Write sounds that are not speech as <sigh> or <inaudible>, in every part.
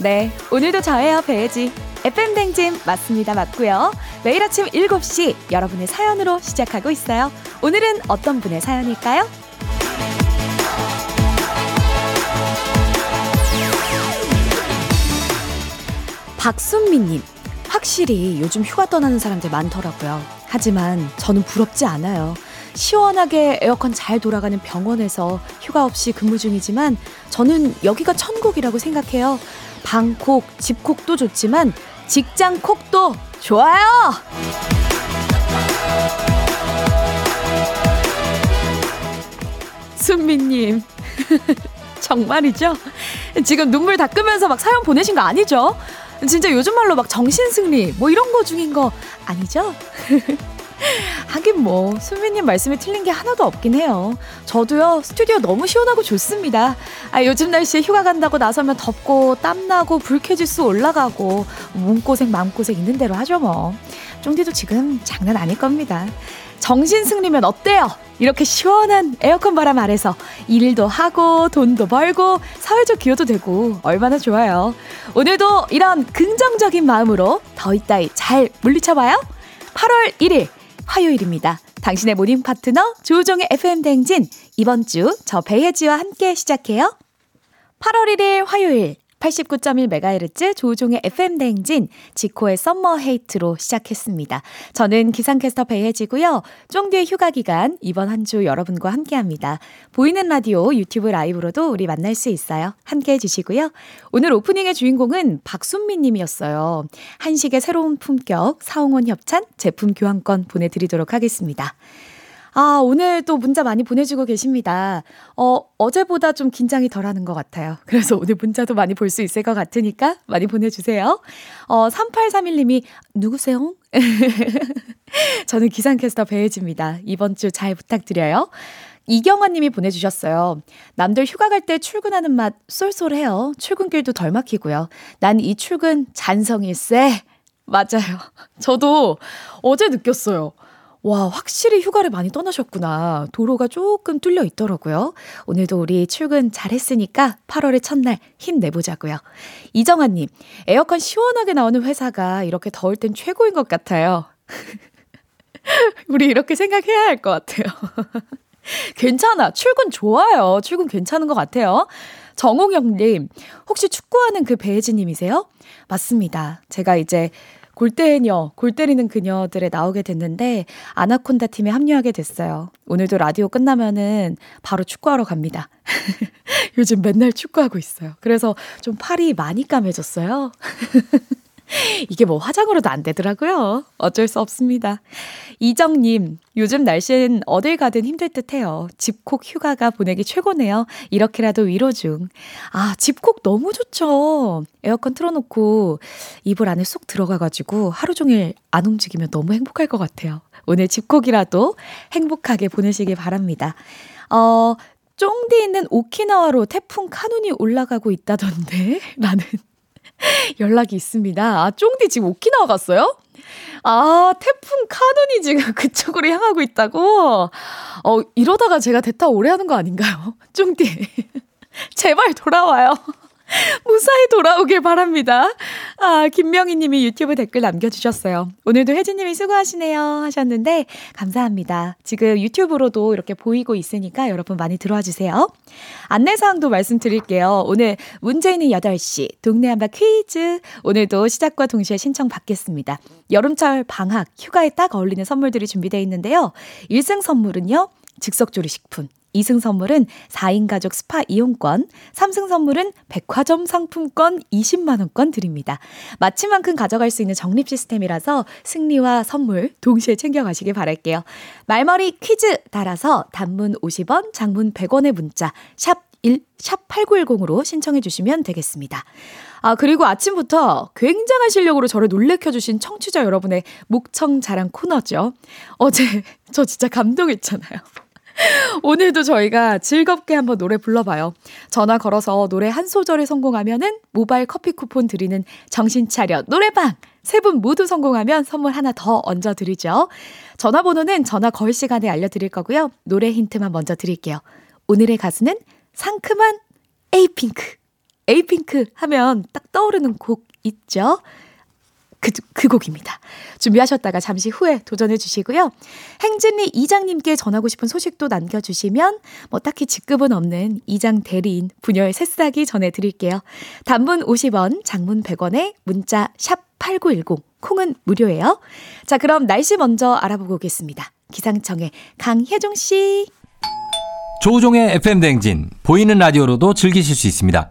네, 오늘도 저예요, 배혜지. FM 댕진 맞습니다, 맞고요. 매일 아침 7시 여러분의 사연으로 시작하고 있어요. 오늘은 어떤 분의 사연일까요? 박순미님, 확실히 요즘 휴가 떠나는 사람들 많더라고요. 하지만 저는 부럽지 않아요. 시원하게 에어컨 잘 돌아가는 병원에서 휴가 없이 근무 중이지만 저는 여기가 천국이라고 생각해요. 방콕, 집콕도 좋지만 직장콕도 좋아요! 순미님, <laughs> 정말이죠? 지금 눈물 닦으면서 막 사연 보내신 거 아니죠? 진짜 요즘 말로 막 정신승리, 뭐 이런 거 중인 거 아니죠? <laughs> 하긴 뭐 수미님 말씀이 틀린 게 하나도 없긴 해요. 저도요 스튜디오 너무 시원하고 좋습니다. 아 요즘 날씨에 휴가 간다고 나서면 덥고 땀나고 불쾌지수 올라가고 몸고생 마음고생 있는 대로 하죠 뭐. 쫑디도 지금 장난 아닐 겁니다. 정신 승리면 어때요? 이렇게 시원한 에어컨 바람 아래서 일도 하고 돈도 벌고 사회적 기여도 되고 얼마나 좋아요. 오늘도 이런 긍정적인 마음으로 더 이따이 잘 물리쳐봐요. 8월 1일 화요일입니다. 당신의 모닝 파트너 조우종의 FM 대행진 이번 주 저 배혜지와 함께 시작해요. 8월 1일 화요일 89.1MHz 조우종의 FM 대행진 지코의 Summer Hate로 시작했습니다. 저는 기상캐스터 배혜지고요. 쫑디의 휴가 기간 이번 한 주 여러분과 함께합니다. 보이는 라디오 유튜브 라이브로도 우리 만날 수 있어요. 함께해 주시고요. 오늘 오프닝의 주인공은 박순미 님이었어요. 한식의 새로운 품격 사홍원 협찬 제품 교환권 보내드리도록 하겠습니다. 아, 오늘 또 문자 많이 보내주고 계십니다. 어, 어제보다 좀 긴장이 덜 하는 것 같아요. 그래서 오늘 문자도 많이 볼 수 있을 것 같으니까 많이 보내주세요. 어, 3831님이, 누구세요? <laughs> 저는 기상캐스터 배혜지입니다. 이번 주 잘 부탁드려요. 이경환 님이 보내주셨어요. 남들 휴가 갈 때 출근하는 맛 쏠쏠해요. 출근길도 덜 막히고요. 난 이 출근 잔성이 쎄. 맞아요. <laughs> 저도 어제 느꼈어요. 와, 확실히 휴가를 많이 떠나셨구나. 도로가 조금 뚫려 있더라고요. 오늘도 우리 출근 잘했으니까 8월의 첫날 힘내보자고요. 이정아님, 에어컨 시원하게 나오는 회사가 이렇게 더울 땐 최고인 것 같아요. <laughs> 우리 이렇게 생각해야 할 것 같아요. <laughs> 괜찮아. 출근 좋아요. 출근 괜찮은 것 같아요. 정홍영님, 혹시 축구하는 그 배혜진님이세요? 맞습니다. 제가 이제 골대녀, 골 때리는 그녀들에 나오게 됐는데 아나콘다 팀에 합류하게 됐어요. 오늘도 라디오 끝나면은 바로 축구하러 갑니다. <laughs> 요즘 맨날 축구하고 있어요. 그래서 좀 팔이 많이 까매졌어요. <laughs> 이게 뭐 화장으로도 안 되더라고요. 어쩔 수 없습니다. 이정님, 요즘 날씨는 어딜 가든 힘들 듯 해요. 집콕 휴가가 보내기 최고네요. 이렇게라도 위로 중. 아, 집콕 너무 좋죠. 에어컨 틀어놓고 이불 안에 쏙 들어가가지고 하루 종일 안 움직이면 너무 행복할 것 같아요. 오늘 집콕이라도 행복하게 보내시길 바랍니다. 어, 쫑디 있는 오키나와로 태풍 카눈이 올라가고 있다던데? <laughs> 라는 <laughs> 연락이 있습니다. 아, 쫑디 지금 오키나와 갔어요? 아, 태풍 카눈이 지금 <laughs> 그쪽으로 향하고 있다고? 어, 이러다가 제가 대타 오래 하는 거 아닌가요? <laughs> 쫑디. 제발 돌아와요. <laughs> 무사히 돌아오길 바랍니다. 아, 김명희 님이 유튜브 댓글 남겨주셨어요. 오늘도 혜진 님이 수고하시네요 하셨는데, 감사합니다. 지금 유튜브로도 이렇게 보이고 있으니까 여러분 많이 들어와 주세요. 안내사항도 말씀드릴게요. 오늘 문제는 8시, 동네 한바 퀴즈. 오늘도 시작과 동시에 신청 받겠습니다. 여름철 방학, 휴가에 딱 어울리는 선물들이 준비되어 있는데요. 1승 선물은요, 즉석조리식품. 2승 선물은 4인 가족 스파 이용권, 3승 선물은 백화점 상품권 20만원권 드립니다. 마치만큼 가져갈 수 있는 적립 시스템이라서 승리와 선물 동시에 챙겨가시길 바랄게요. 말머리 퀴즈 달아서 단문 50원, 장문 100원의 문자, 샵 1, 샵 8910으로 신청해 주시면 되겠습니다. 아, 그리고 아침부터 굉장한 실력으로 저를 놀래켜주신 청취자 여러분의 목청 자랑 코너죠. 어제 <laughs> 저 진짜 감동했잖아요. <laughs> 오늘도 저희가 즐겁게 한번 노래 불러봐요. 전화 걸어서 노래 한 소절에 성공하면은 모바일 커피 쿠폰 드리는 정신차려 노래방! 세 분 모두 성공하면 선물 하나 더 얹어드리죠. 전화번호는 전화 걸 시간에 알려드릴 거고요. 노래 힌트만 먼저 드릴게요. 오늘의 가수는 상큼한 에이핑크. 에이핑크 하면 딱 떠오르는 곡 있죠? 그, 그 곡입니다. 준비하셨다가 잠시 후에 도전해 주시고요. 행진리 이장님께 전하고 싶은 소식도 남겨주시면 뭐 딱히 직급은 없는 이장 대리인 부녀의 새싹이 전해드릴게요. 단문 50원, 장문 100원에 문자 샵 8910, 콩은 무료예요. 자, 그럼 날씨 먼저 알아보고 오겠습니다. 기상청의 강혜종 씨. 조우종의 FM 댕진 보이는 라디오로도 즐기실 수 있습니다.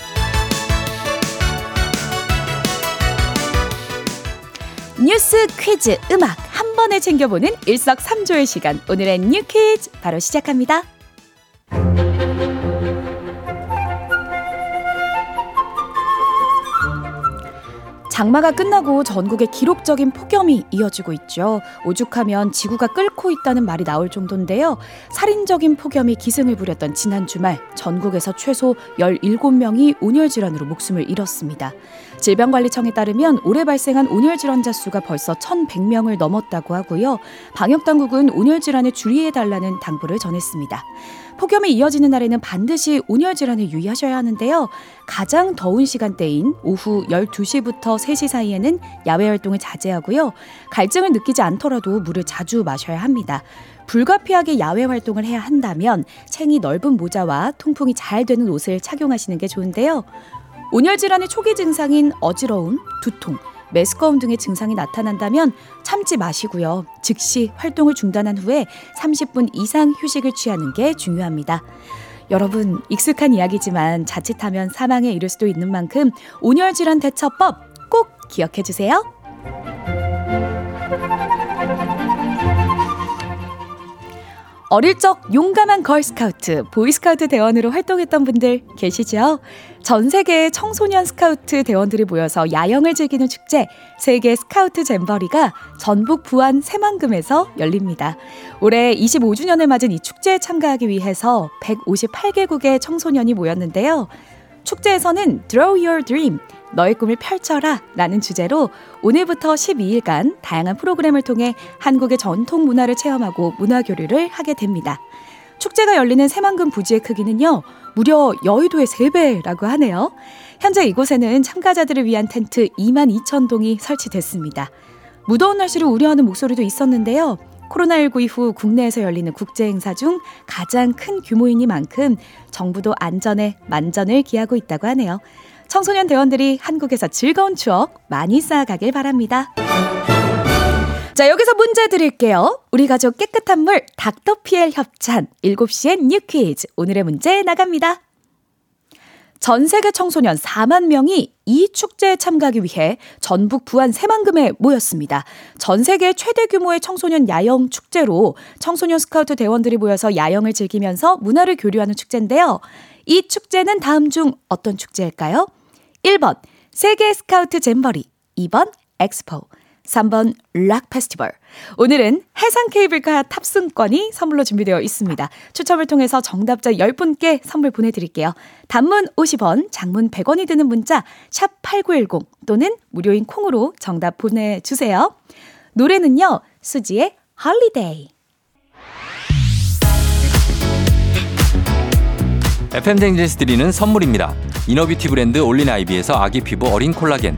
뉴스 퀴즈 음악 한 번에 챙겨보는 일석삼조의 시간 오늘의 뉴 퀴즈 바로 시작합니다. 장마가 끝나고 전국에 기록적인 폭염이 이어지고 있죠. 오죽하면 지구가 끓고 있다는 말이 나올 정도인데요. 살인적인 폭염이 기승을 부렸던 지난 주말 전국에서 최소 17명이 온열 질환으로 목숨을 잃었습니다. 질병관리청에 따르면 올해 발생한 온열 질환자 수가 벌써 1,100명을 넘었다고 하고요. 방역 당국은 온열 질환에 주의해 달라는 당부를 전했습니다. 폭염이 이어지는 날에는 반드시 온열 질환에 유의하셔야 하는데요. 가장 더운 시간대인 오후 12시부터 3시 사이에는 야외 활동을 자제하고요. 갈증을 느끼지 않더라도 물을 자주 마셔야 합니다. 불가피하게 야외 활동을 해야 한다면 챙이 넓은 모자와 통풍이 잘 되는 옷을 착용하시는 게 좋은데요. 온열 질환의 초기 증상인 어지러움, 두통, 메스꺼움 등의 증상이 나타난다면 참지 마시고요. 즉시 활동을 중단한 후에 30분 이상 휴식을 취하는 게 중요합니다. 여러분, 익숙한 이야기지만 자칫하면 사망에 이를 수도 있는 만큼 온열 질환 대처법 꼭 기억해 주세요. 어릴 적 용감한 걸스카우트, 보이스카우트 대원으로 활동했던 분들 계시죠? 전 세계의 청소년 스카우트 대원들이 모여서 야영을 즐기는 축제, 세계 스카우트 잼버리가 전북 부안 새만금에서 열립니다. 올해 25주년을 맞은 이 축제에 참가하기 위해서 158개국의 청소년이 모였는데요. 축제에서는 Draw Your Dream, 너의 꿈을 펼쳐라 라는 주제로 오늘부터 12일간 다양한 프로그램을 통해 한국의 전통 문화를 체험하고 문화 교류를 하게 됩니다. 축제가 열리는 새만금 부지의 크기는요, 무려 여의도의 3배라고 하네요. 현재 이곳에는 참가자들을 위한 텐트 2만 2천 동이 설치됐습니다. 무더운 날씨를 우려하는 목소리도 있었는데요. 코로나19 이후 국내에서 열리는 국제 행사 중 가장 큰 규모이니만큼 정부도 안전에 만전을 기하고 있다고 하네요. 청소년 대원들이 한국에서 즐거운 추억 많이 쌓아가길 바랍니다. 자, 여기서 문제 드릴게요. 우리 가족 깨끗한 물 닥터피엘 협찬 7시엔 New Quiz. 오늘의 문제 나갑니다. 전 세계 청소년 4만 명이 이 축제에 참가하기 위해 전북 부안 새만금에 모였습니다. 전 세계 최대 규모의 청소년 야영 축제로 청소년 스카우트 대원들이 모여서 야영을 즐기면서 문화를 교류하는 축제인데요. 이 축제는 다음 중 어떤 축제일까요? 1번 세계 스카우트 잼버리 2번 엑스포 3번 락 페스티벌. 오늘은 해상 케이블카 탑승권이 선물로 준비되어 있습니다. 추첨을 통해서 정답자 10분께 선물 보내드릴게요. 단문 50원, 장문 100원이 드는 문자 샵 8910 또는 무료인 콩으로 정답 보내주세요. 노래는요. 수지의 Holiday. FM 댕진에서 드리는 선물입니다. 이너뷰티 브랜드 올린 아이비에서 아기 피부 어린 콜라겐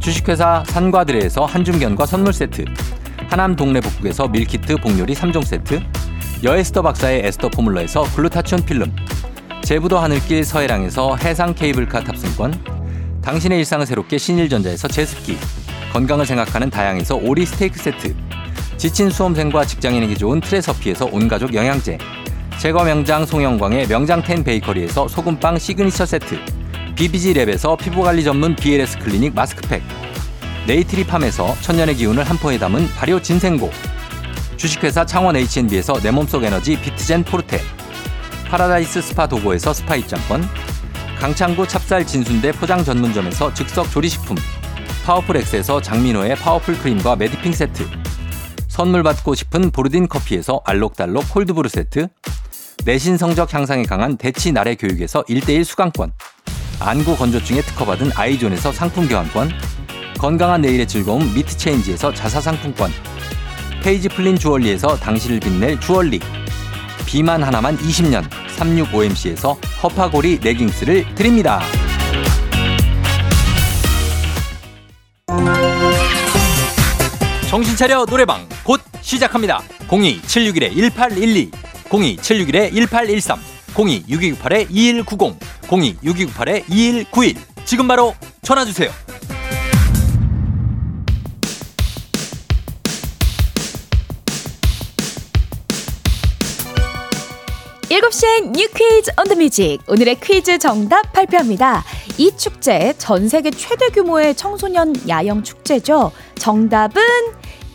주식회사 산과드레에서 한줌견과 선물 세트, 하남 동네 북국에서 밀키트 복요리 3종 세트, 여에스터 박사의 에스터 포뮬러에서 글루타치온 필름, 제부도 하늘길 서해랑에서 해상 케이블카 탑승권, 당신의 일상을 새롭게 신일전자에서 제습기 건강을 생각하는 다양에서 오리 스테이크 세트 지친 수험생과 직장인에게 좋은 트레서피에서 온가족 영양제 제과 명장 송영광의 명장텐 베이커리에서 소금빵 시그니처 세트 BBG랩에서 피부관리 전문 BLS 클리닉 마스크팩 네이트리팜에서 천년의 기운을 한 포에 담은 발효 진생고 주식회사 창원 H&B에서 내 몸속 에너지 비트젠 포르테 파라다이스 스파 도고에서 스파 입장권 강창구 찹쌀 진순대 포장 전문점에서 즉석 조리식품 파워풀 엑스에서 장민호의 파워풀 크림과 매디핑 세트 선물 받고 싶은 보르딘 커피에서 알록달록 콜드브루 세트 내신 성적 향상에 강한 대치 나래 교육에서 1대1 수강권 안구 건조증에 특허받은 아이존에서 상품 교환권 건강한 내일의 즐거움 미트체인지에서 자사 상품권 페이지 플린 주얼리에서 당신을 빛낼 주얼리 비만 하나만 20년 365MC에서 허파고리 레깅스를 드립니다. 정신 차려 노래방 곧 시작합니다. 02-761-1812 02-761-1813 02-6298-2190 02-6298-2191 지금 바로 전화주세요. 7시엔 New Quiz on the Music. 오늘의 퀴즈 정답 발표합니다. 이 축제 전 세계 최대 규모의 청소년 야영 축제죠. 정답은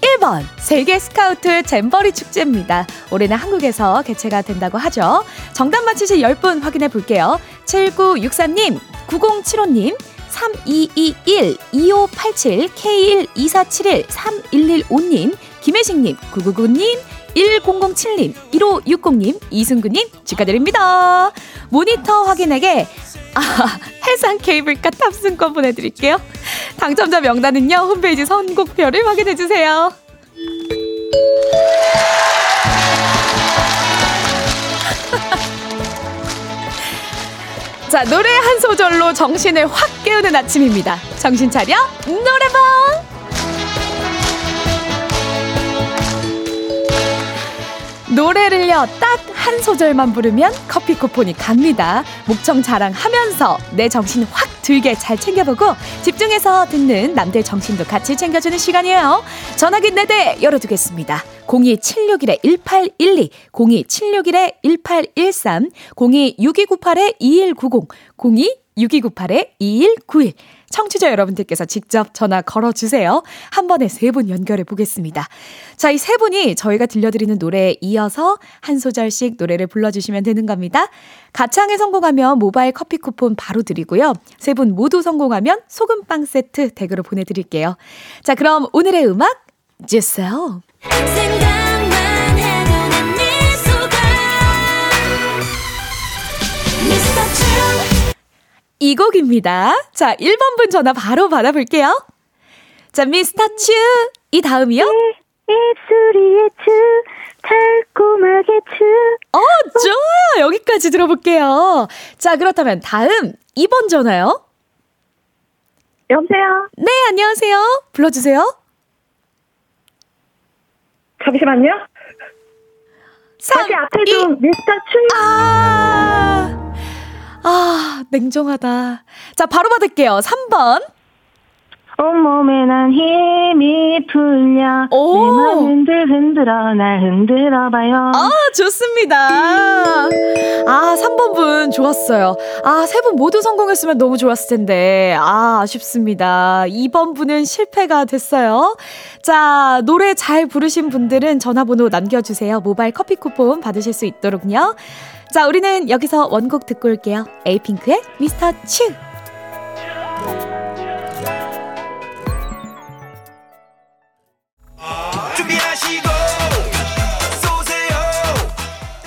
1번 세계 스카우트 잼버리 축제입니다. 올해는 한국에서 개최가 된다고 하죠. 정답 맞히신 10분 확인해 볼게요. 7963님, 9075님, 3221, 2587, K12471, 3115님, 김혜식님, 999님, 1007님, 1560님, 이승구님 축하드립니다. 모니터 확인에게 아, 해상 케이블카 탑승권 보내드릴게요. 당첨자 명단은요, 홈페이지 선곡표를 확인해주세요. <laughs> 자, 노래 한 소절로 정신을 확 깨우는 아침입니다. 정신 차려, 노래방! 노래를요, 딱 한 소절만 부르면 커피 쿠폰이 갑니다. 목청 자랑하면서 내 정신 확 들게 잘 챙겨보고 집중해서 듣는 남들 정신도 같이 챙겨주는 시간이에요. 전화기 4대 열어두겠습니다. 02761-1812, 02761-1813, 026298-2190, 026298-2191. 청취자 여러분들께서 직접 전화 걸어주세요. 한 번에 세 분 연결해 보겠습니다. 자, 이 세 분이 저희가 들려드리는 노래에 이어서 한 소절씩 노래를 불러주시면 되는 겁니다. 가창에 성공하면 모바일 커피 쿠폰 바로 드리고요. 세 분 모두 성공하면 소금빵 세트 댁으로 보내드릴게요. 자, 그럼 오늘의 음악 주세요. 생각만 난 미소가 이 곡입니다. 자, 1번 분 전화 바로 받아볼게요. 자, 미스터 츄. 이 다음이요? 입술이에 츄, 달콤하게 츄. 어, 좋아요. 여기까지 들어볼게요. 자, 그렇다면 다음 2번 전화요. 여보세요? 네, 안녕하세요. 불러주세요. 잠시만요. 3, 다시 앞에도 미스터 츄. 아. 아, 냉정하다. 자, 바로 받을게요. 3번. 온몸에 난 힘이 풀려. 오. 내맘 흔들 흔들어, 날 흔들어 봐요. 아, 좋습니다. 아, 3번 분 좋았어요. 아, 세 분 모두 성공했으면 너무 좋았을 텐데. 아, 아쉽습니다. 2번 분은 실패가 됐어요. 자, 노래 잘 부르신 분들은 전화번호 남겨주세요. 모바일 커피 쿠폰 받으실 수 있도록요. 자, 우리는 여기서 원곡 듣고 올게요. 에이핑크의 미스터 츄.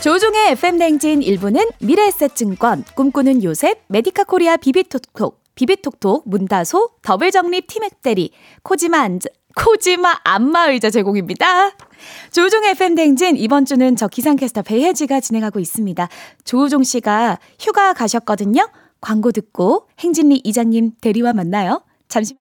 조우종의 FM 댕진 1부는 미래에셋증권, 꿈꾸는 요셉, 메디카 코리아 비비톡톡, 비비톡톡, 문다소, 더블정립 티맥대리, 코지마 안자, 코지마 안마의자 제공입니다. 조우종 FM 댕진 이번 주는 저 기상캐스터 배혜지가 진행하고 있습니다. 조우종 씨가 휴가 가셨거든요. 광고 듣고 행진리 이장님 대리와 만나요. 잠시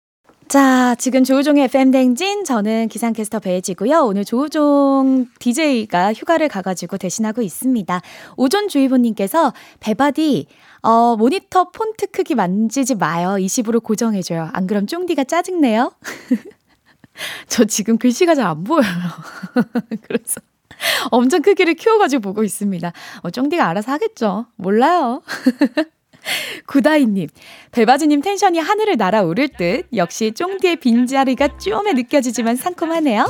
자, 지금 조우종의 FM댕진. 저는 기상캐스터 배지고요. 오늘 조우종 DJ가 휴가를 가가지고 대신하고 있습니다. 오존주의보님께서 배바디, 어, 모니터 폰트 크기 만지지 마요. 20으로 고정해줘요. 안 그럼 쫑디가 짜증내요? <laughs> <laughs> 저 지금 글씨가 잘 안 보여요. <laughs> 그래서 엄청 크기를 키워가지고 보고 있습니다. 어, 쫑디가 알아서 하겠죠. 몰라요. <laughs> 구다이님, 배바지님 텐션이 하늘을 날아오를 듯 역시 쫑디의 빈자리가 쪼매 느껴지지만 상큼하네요.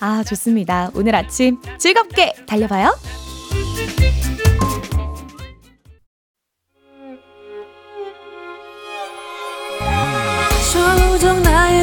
아, 좋습니다. 오늘 아침 즐겁게 달려봐요.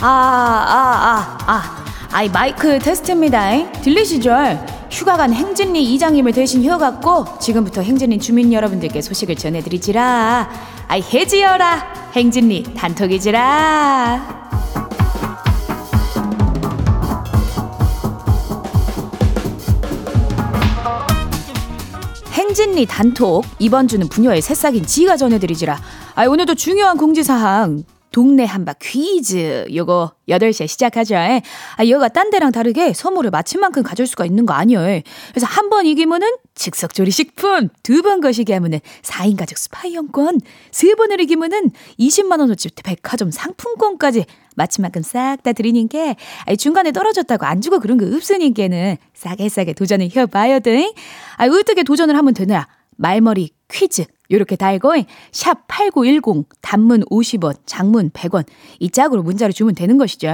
아, 아, 아, 아. 아이, 마이크 테스트입니다. 들리시죠? 휴가 간 행진리 이장님을 대신 휴가갔고, 지금부터 행진리 주민 여러분들께 소식을 전해드리지라. 아이, 해지어라. 행진리 단톡이지라. 행진리 단톡 이번 주는 부녀의 새싹인 지가 전해드리지라 아 오늘도 중요한 공지사항 동네 한바 퀴즈. 요거 8시에 시작하죠. 아 요가 딴 데랑 다르게 선물을 마침만큼 가질 수가 있는 거 아니에요. 그래서 한 번 이기면은 즉석조리 식품 두 번 거시기 하면은 4인 가족 스파이용권 세 번을 이기면은 20만 원어치 백화점 상품권까지 마침만큼 싹 다 드리는 게 아니, 중간에 떨어졌다고 안 주고 그런 거 없으니까는 싸게 싸게 도전을 해봐요 등. 아 어떻게 도전을 하면 되냐? 말머리 퀴즈 요렇게 달고 샵 8910 단문 50원 장문 100원 이 짝으로 문자를 주면 되는 것이죠.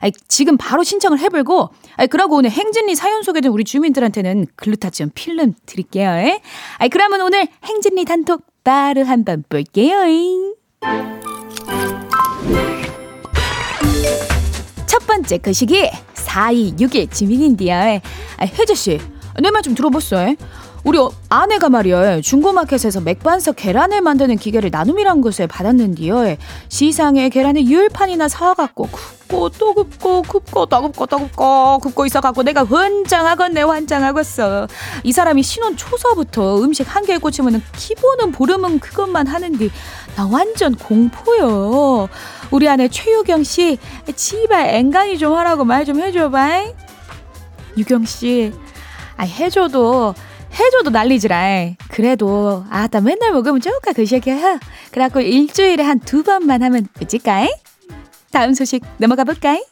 아이, 지금 바로 신청을 해보고 아이, 그러고 오늘 행진리 사연 소개된 우리 주민들한테는 글루타치온 필름 드릴게요. 아이, 그러면 오늘 행진리 단톡 바로 한번 볼게요. 첫 번째 거시기 4261 지민인데요. 아, 혜재씨 내 말 좀 들어봤어요. 우리 어- 아내가 말이요. 중고마켓에서 맥반석 계란을 만드는 기계를 나눔이란 곳에 받았는데요. 시상에 계란을 열 판이나 사와갖고 굽고 또 굽고 굽고 또 굽고 또 굽고 굽고 있어갖고 내가 환장하겠네 환장하겠어. 이 사람이 신혼 초서부터 음식 한 개에 꽂히면은 기본은 보름은 그것만 하는데 나 완전 공포요 우리 아내 최유경 씨 지발 앵간히 좀 하라고 말 좀 해줘봐 유경 씨 아 해줘도 해줘도 난리지라. 그래도 아따 맨날 먹으면 쪼까 그시기야. 그래갖고 일주일에 한 두 번만 하면 어찌까이? 다음 소식 넘어가 볼까이?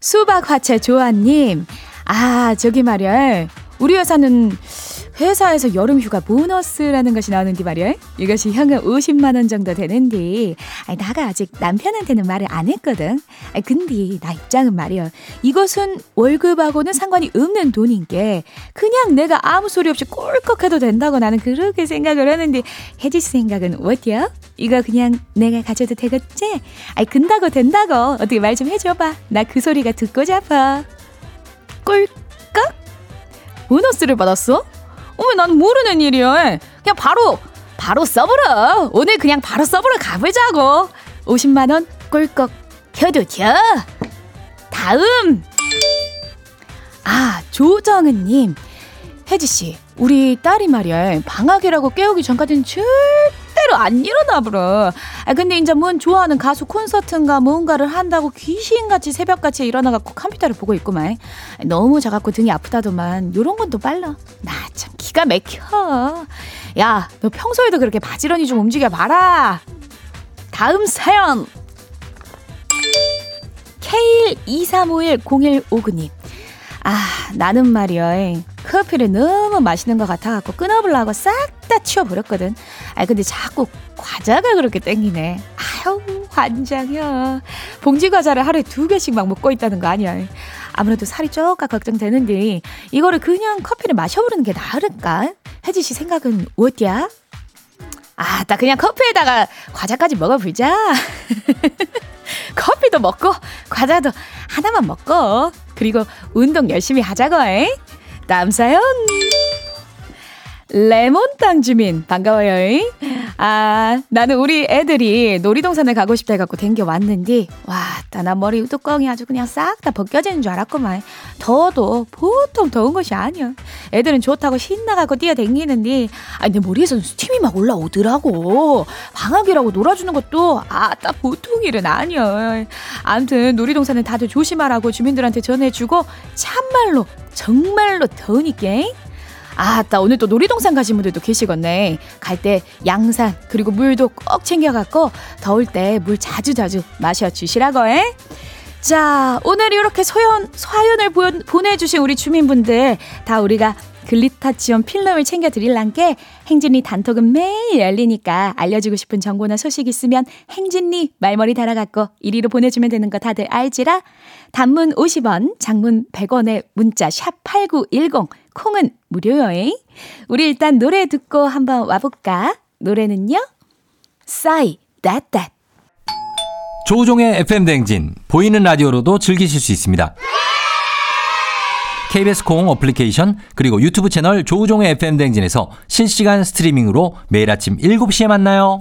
수박 화채 조아님. 아 저기 말이야. 우리 회사는 회사에서 여름 휴가 보너스라는 것이 나오는데 말이야. 이것이 현금 50만 원 정도 되는데 아니, 나가 아직 남편한테는 말을 안 했거든. 아니, 근데 나 입장은 말이야. 이것은 월급하고는 상관이 없는 돈인 게 그냥 내가 아무 소리 없이 꼴꺽해도 된다고 나는 그렇게 생각을 하는데 혜지 씨 생각은 어때요? 이거 그냥 내가 가져도 되겠지? 아니 근다고 된다고 어떻게 말 좀 해줘봐. 나 그 소리가 듣고 잡아. 꼴꺽? 보너스를 받았어? 어머 난 모르는 일이야. 그냥 바로 바로 써보러 오늘 그냥 바로 써보러 가보자고. 50만 원 꼴꺽 켜도 켜. 다음 아 조정은님 혜지 씨 우리 딸이 말이야 방학이라고 깨우기 전까지는 절대 로 안 일어나 버려. 아 근데 이제 뭔 좋아하는 가수 콘서트인가 뭔가를 한다고 귀신같이 새벽같이 일어나갖고 컴퓨터를 보고 있구만. 너무 작았고 등이 아프다더만 요런 건 또 빨라. 나 참 기가 막혀. 야 너 평소에도 그렇게 바지런히 좀 움직여 봐라. 다음 사연. K123510159님. 아, 나는 말이야. 커피를 너무 마시는 것 같아갖고 끊어보려고 싹 다 치워버렸거든. 아, 근데 자꾸 과자가 그렇게 땡기네. 아유, 환장이야. 봉지 과자를 하루에 두 개씩 막 먹고 있다는 거 아니야. 아무래도 살이 쪄까 걱정되는데, 이거를 그냥 커피를 마셔보는 게 나을까? 혜지 씨 생각은 어때야? 아, 나 그냥 커피에다가 과자까지 먹어보자. <laughs> 커피도 먹고 과자도 하나만 먹고. 그리고 운동 열심히 하자고 에 다음 사연 레몬땅 주민 반가워요. 아 나는 우리 애들이 놀이동산에 가고 싶다 해갖고 댕겨 왔는데 와나 머리 뚜껑이 아주 그냥 싹 다 벗겨지는 줄 알았구만. 더워도 보통 더운 것이 아니야. 애들은 좋다고 신나가고 뛰어댕기는데 아니 내 머리에서는 스팀이 막 올라오더라고. 방학이라고 놀아주는 것도 아따 보통 일은 아니야. 아무튼 놀이동산은 다들 조심하라고 주민들한테 전해주고 참말로 정말로 더우니까 아따 오늘 또 놀이동산 가신 분들도 계시겠네 갈 때 양산 그리고 물도 꼭 챙겨갖고 더울 때 물 자주 자주 마셔 주시라고 해. 자 오늘 이렇게 소연, 사연을 보, 보내주신 우리 주민분들 다 우리가 글리타치온 필름을 챙겨 드릴란께 행진리 단톡은 매일 열리니까 알려주고 싶은 정보나 소식 있으면 행진리 말머리 달아갖고 이리로 보내주면 되는 거 다들 알지라 단문 50원 장문 100원에 문자 샵8910 콩은 무료요 우리 일단 노래 듣고 한번 와볼까 노래는요 싸이 thatthat 조우종의 FM 댕진 보이는 라디오로도 즐기실 수 있습니다. KBS 콩 어플리케이션 그리고 유튜브 채널 조우종의 FM 댕진에서 실시간 스트리밍으로 매일 아침 7시에 만나요.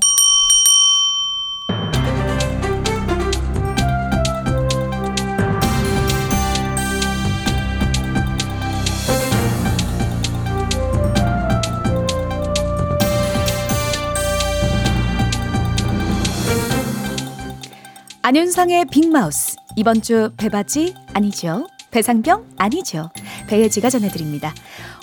안윤상의 빅마우스. 이번 주 배바지 아니죠? 배상병 아니죠? 배혜지가 전해드립니다.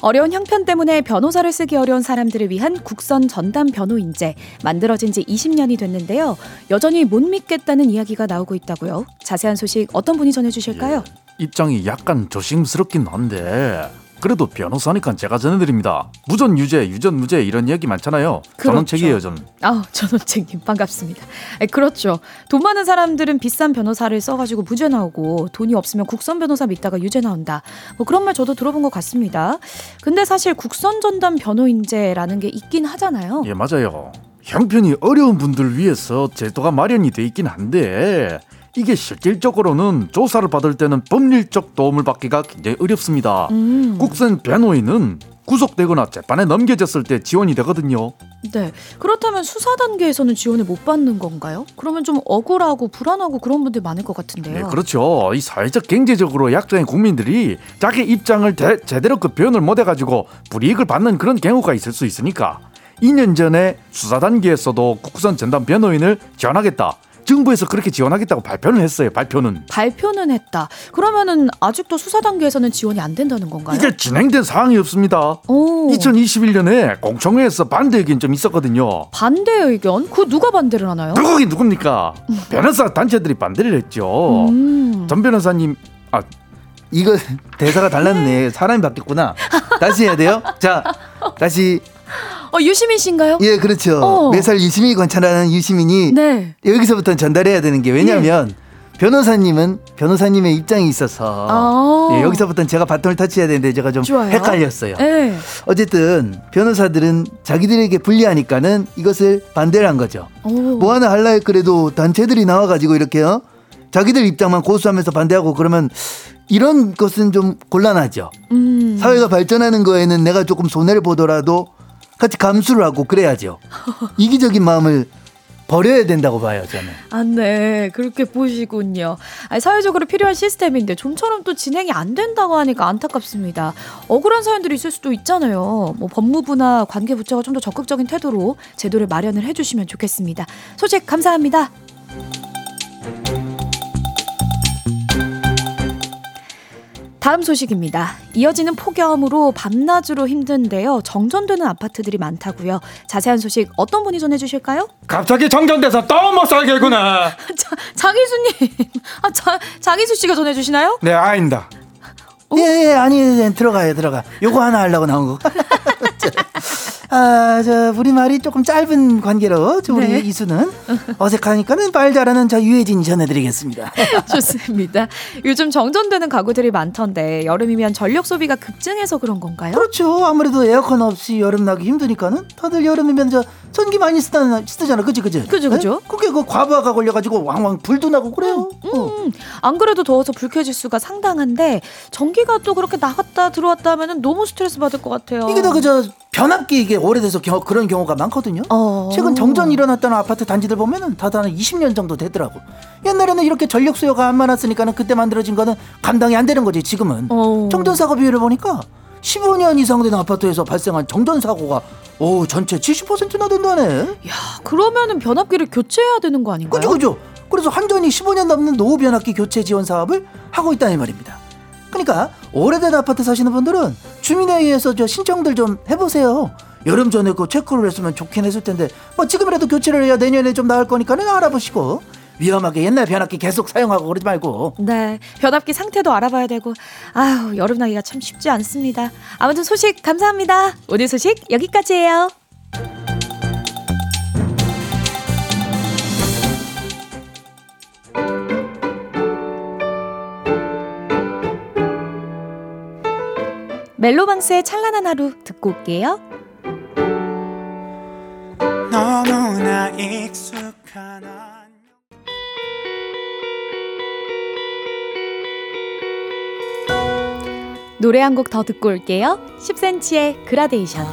어려운 형편 때문에 변호사를 쓰기 어려운 사람들을 위한 국선 전담 변호인제 만들어진 지 20년이 됐는데요. 여전히 못 믿겠다는 이야기가 나오고 있다고요. 자세한 소식 어떤 분이 전해주실까요? 입장이 약간 조심스럽긴 한데 그래도 변호사니까 제가 전해드립니다. 무전 유죄, 유전 무죄 이런 얘기 많잖아요. 그렇죠. 전원책이에요, 저는. 아우 전원책님 반갑습니다. 에, 그렇죠. 돈 많은 사람들은 비싼 변호사를 써가지고 무죄 나오고 돈이 없으면 국선 변호사 믿다가 유죄 나온다. 뭐 그런 말 저도 들어본 것 같습니다. 근데 사실 국선 전담 변호인제라는 게 있긴 하잖아요. 예, 맞아요. 형편이 어려운 분들 위해서 제도가 마련이 돼 있긴 한데 이게 실질적으로는 조사를 받을 때는 법률적 도움을 받기가 굉장히 어렵습니다. 음, 국선 변호인은 구속되거나 재판에 넘겨졌을 때 지원이 되거든요. 네. 그렇다면 수사 단계에서는 지원을 못 받는 건가요? 그러면 좀 억울하고 불안하고 그런 분들 많을 것 같은데요. 네, 그렇죠. 이 사회적 경제적으로 약자인 국민들이 자기 입장을 대- 제대로 그 표현을 못 해가지고 불이익을 받는 그런 경우가 있을 수 있으니까 2년 전에 수사 단계에서도 국선 전담 변호인을 지원하겠다. 정부에서 그렇게 지원하겠다고 발표를 했어요. 발표는 발표는 했다. 그러면은 아직도 수사 단계에서는 지원이 안 된다는 건가요? 이게 진행된 사항이 없습니다. 오. 2021년에 공청회에서 반대 의견 좀 있었거든요. 반대 의견? 그 누가 반대를 하나요? 누구긴 누굽니까? <laughs> 변호사 단체들이 반대를 했죠. 음. 전 변호사님 아 이거 <laughs> 대사가 달랐네. 사람이 바뀌었구나. 다시 해야 돼요? 자, 다시. 어, 유시민 씨인가요? 예, 그렇죠. 어. 매살 유시민이 관찰하는 유시민이 네. 여기서부터 전달해야 되는 게 왜냐면 변호사님은 변호사님의 입장이 있어서 아. 예, 여기서부터는 제가 바톤을 터치해야 되는데 제가 좀 좋아요. 헷갈렸어요. 네. 어쨌든 변호사들은 자기들에게 불리하니까는 이것을 반대를 한 거죠. 오. 뭐 하나 할라 했그래도 단체들이 나와가지고 이렇게요. 자기들 입장만 고수하면서 반대하고 그러면 이런 것은 좀 곤란하죠. 음. 사회가 발전하는 거에는 내가 조금 손해를 보더라도 같이 감수를 하고 그래야죠. <laughs> 이기적인 마음을 버려야 된다고 봐요, 저는. 아, 네. 그렇게 보시군요. 아니, 사회적으로 필요한 시스템인데 좀처럼 또 진행이 안 된다고 하니까 안타깝습니다. 억울한 사연들이 있을 수도 있잖아요. 뭐 법무부나 관계부처가 좀 더 적극적인 태도로 제도를 마련을 해주시면 좋겠습니다. 소식 감사합니다. 다음 소식입니다. 이어지는 폭염으로 밤낮으로 힘든데요. 정전되는 아파트들이 많다고요. 자세한 소식 어떤 분이 전해주실까요? 갑자기 정전돼서 또못 살겠구나. 자, 장희수님, <laughs> 아, 자, 장희수 씨가 전해주시나요? 네, 아닙니다. 예, 예, 아니, 예, 들어가요, 들어가. 요거 하나 하려고 나온 거. <laughs> 아, 저, 우리말이 조금 짧은 관계로, 저 우리 네. 이수는 어색하니까는 말 잘하는 저 유혜진이 전해드리겠습니다. <laughs> 좋습니다. 요즘 정전되는 가구들이 많던데 여름이면 전력 소비가 급증해서 그런 건가요? 그렇죠. 아무래도 에어컨 없이 여름 나기 힘드니까는 다들 여름이면 저 전기 많이 쓰다, 쓰잖아. 그지, 그지? 그죠, 그죠. 네? 그게 그 과부하가 걸려가지고 왕왕 불도 나고 그래요. 어. 음, 안 그래도 더워서 불 켜질 수가 상당한데 전기가 또 그렇게 나갔다 들어왔다 하면 너무 스트레스 받을 것 같아요. 이게 다 그저 변압기 이게 오래돼서 겨- 그런 경우가 많거든요. 어. 최근 정전 일어났다는 아파트 단지들 보면은 다들 한 20년 정도 되더라고. 옛날에는 이렇게 전력 수요가 안 많았으니까는 그때 만들어진 거는 감당이 안 되는 거지. 지금은 어. 정전 사고 비율을 보니까 15년 이상 된 아파트에서 발생한 정전 사고가 오 전체 70%나 된다네. 야, 그러면은 변압기를 교체해야 되는 거 아닌가요? 그죠 그죠. 그래서 한전이 15년 넘는 노후 변압기 교체 지원 사업을 하고 있다는 말입니다. 그러니까 오래된 아파트 사시는 분들은 주민회의에서 저 신청들 좀 해보세요. 여름 전에 그 체크를 했으면 좋긴 했을 텐데 뭐 지금이라도 교체를 해야 내년에 좀 나을 거니까는 알아보시고 위험하게 옛날 변압기 계속 사용하고 그러지 말고 네, 변압기 상태도 알아봐야 되고 아유 여름 나기가 참 쉽지 않습니다. 아무튼 소식 감사합니다. 오늘 소식 여기까지예요. 멜로망스의 찬란한 하루 듣고 올게요. 너무나 익숙한 노래 한 곡 더 듣고 올게요. 10cm의 그라데이션.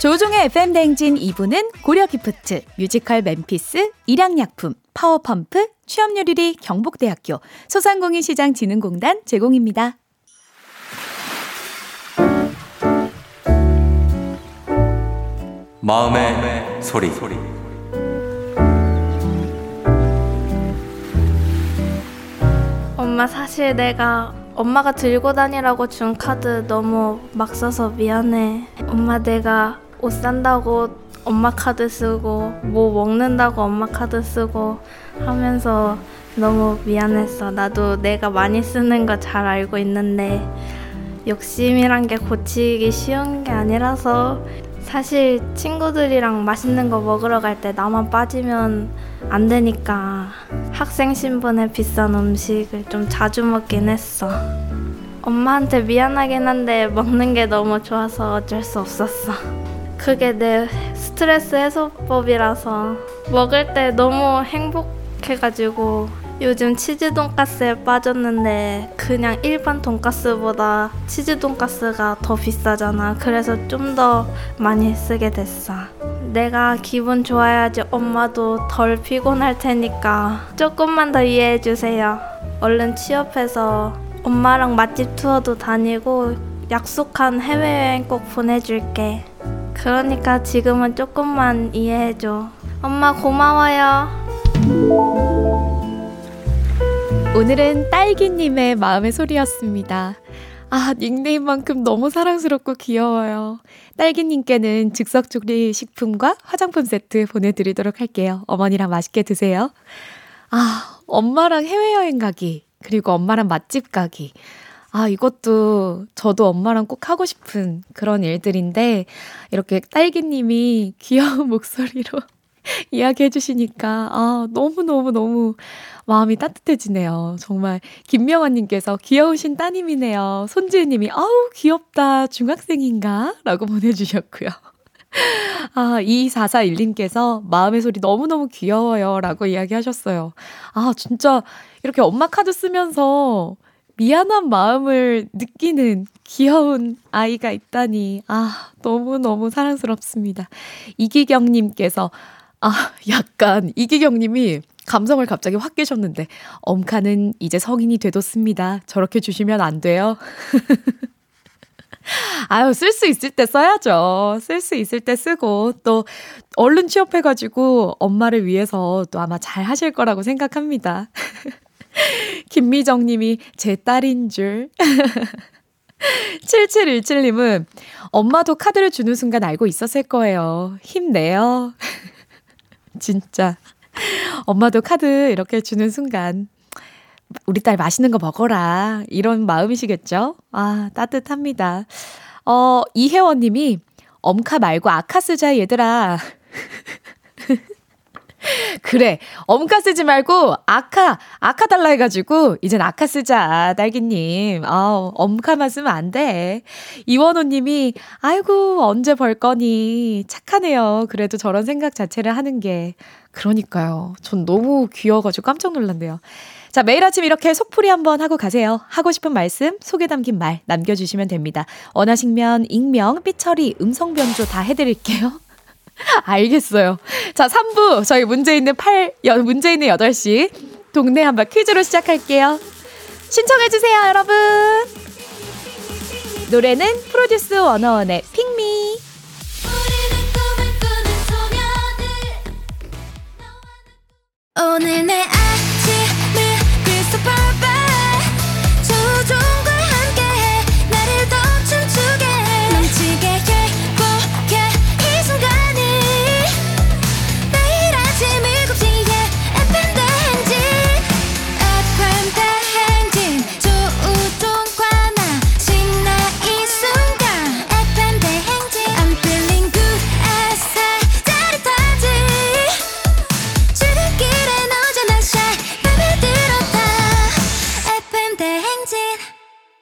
조우종의 FM 대행진 2부는 고려 기프트, 뮤지컬 맨피스, 일양약품, 파워펌프, 취업률 1위 경북대학교, 소상공인시장진흥공단 제공입니다. 마음의 소리. 엄마 사실 내가 엄마가 들고 다니라고 준 카드 너무 막 써서 미안해. 엄마 내가 옷 산다고 엄마 카드 쓰고 뭐 먹는다고 엄마 카드 쓰고 하면서 너무 미안했어. 나도 내가 많이 쓰는 거 잘 알고 있는데 욕심이란 게 고치기 쉬운 게 아니라서 사실 친구들이랑 맛있는 거 먹으러 갈 때 나만 빠지면 안 되니까 학생 신분의 비싼 음식을 좀 자주 먹긴 했어. 엄마한테 미안하긴 한데 먹는 게 너무 좋아서 어쩔 수 없었어. 그게 내 스트레스 해소법이라서 먹을 때 너무 행복해가지고 요즘 치즈 돈가스에 빠졌는데 그냥 일반 돈가스보다 치즈 돈가스가 더 비싸잖아. 그래서 좀 더 많이 쓰게 됐어. 내가 기분 좋아야지 엄마도 덜 피곤할 테니까 조금만 더 이해해 주세요. 얼른 취업해서 엄마랑 맛집 투어도 다니고 약속한 해외여행 꼭 보내줄게. 그러니까 지금은 조금만 이해해줘. 엄마 고마워요. 오늘은 딸기님의 마음의 소리였습니다. 아, 닉네임만큼 너무 사랑스럽고 귀여워요. 딸기님께는 즉석조리 식품과 화장품 세트 보내드리도록 할게요. 어머니랑 맛있게 드세요. 아, 엄마랑 해외여행 가기, 그리고 엄마랑 맛집 가기. 아, 이것도 저도 엄마랑 꼭 하고 싶은 그런 일들인데, 이렇게 딸기님이 귀여운 <laughs> 목소리로 <laughs> 이야기해 주시니까, 아, 너무너무너무 마음이 따뜻해지네요. 정말, 김명환 님께서 귀여우신 따님이네요. 손지혜 님이, 아우, 귀엽다. 중학생인가? 라고 <laughs> 보내 주셨고요. 아, 2441님께서 마음의 소리 너무너무 귀여워요. 라고 이야기하셨어요. 아, 진짜, 이렇게 엄마 카드 쓰면서 미안한 마음을 느끼는 귀여운 아이가 있다니. 아, 너무너무 사랑스럽습니다. 이기경님께서, 아, 약간, 이기경님이 감성을 갑자기 확 깨셨는데, 엄카는 이제 성인이 되뒀습니다. 저렇게 주시면 안 돼요. <laughs> 아유, 쓸 수 있을 때 써야죠. 쓸 수 있을 때 쓰고, 또, 얼른 취업해가지고 엄마를 위해서 또 아마 잘 하실 거라고 생각합니다. <laughs> 김미정 님이 제 딸인 줄. <laughs> 7717님은 엄마도 카드를 주는 순간 알고 있었을 거예요. 힘내요. 진짜. 엄마도 카드 이렇게 주는 순간 우리 딸 맛있는 거 먹어라. 이런 마음이시겠죠? 아, 따뜻합니다. 어, 이혜원 님이 엄카 말고 아카 쓰자, 얘들아. 그래. 엄카 쓰지 말고 아카, 아카 달라 해가지고 이젠 아카 쓰자, 딸기님. 아 엄카만 쓰면 안 돼. 이원호 님이 아이고, 언제 벌 거니. 착하네요. 그래도 저런 생각 자체를 하는 게. 그러니까요. 전 너무 귀여워가지고 깜짝 놀랐네요. 자, 매일 아침 이렇게 속풀이 한번 하고 가세요. 하고 싶은 말씀, 속에 담긴 말 남겨주시면 됩니다. 원하시면 익명, 삐처리, 음성 변조 다 해드릴게요. <laughs> 알겠어요. 자, 3부 저희 문제 있는 8, 여, 문제 있는 8시 동네 한바 퀴즈로 시작할게요. 신청해 주세요, 여러분. 노래는 프로듀스 원어원의 핑미. 오늘 내 아침을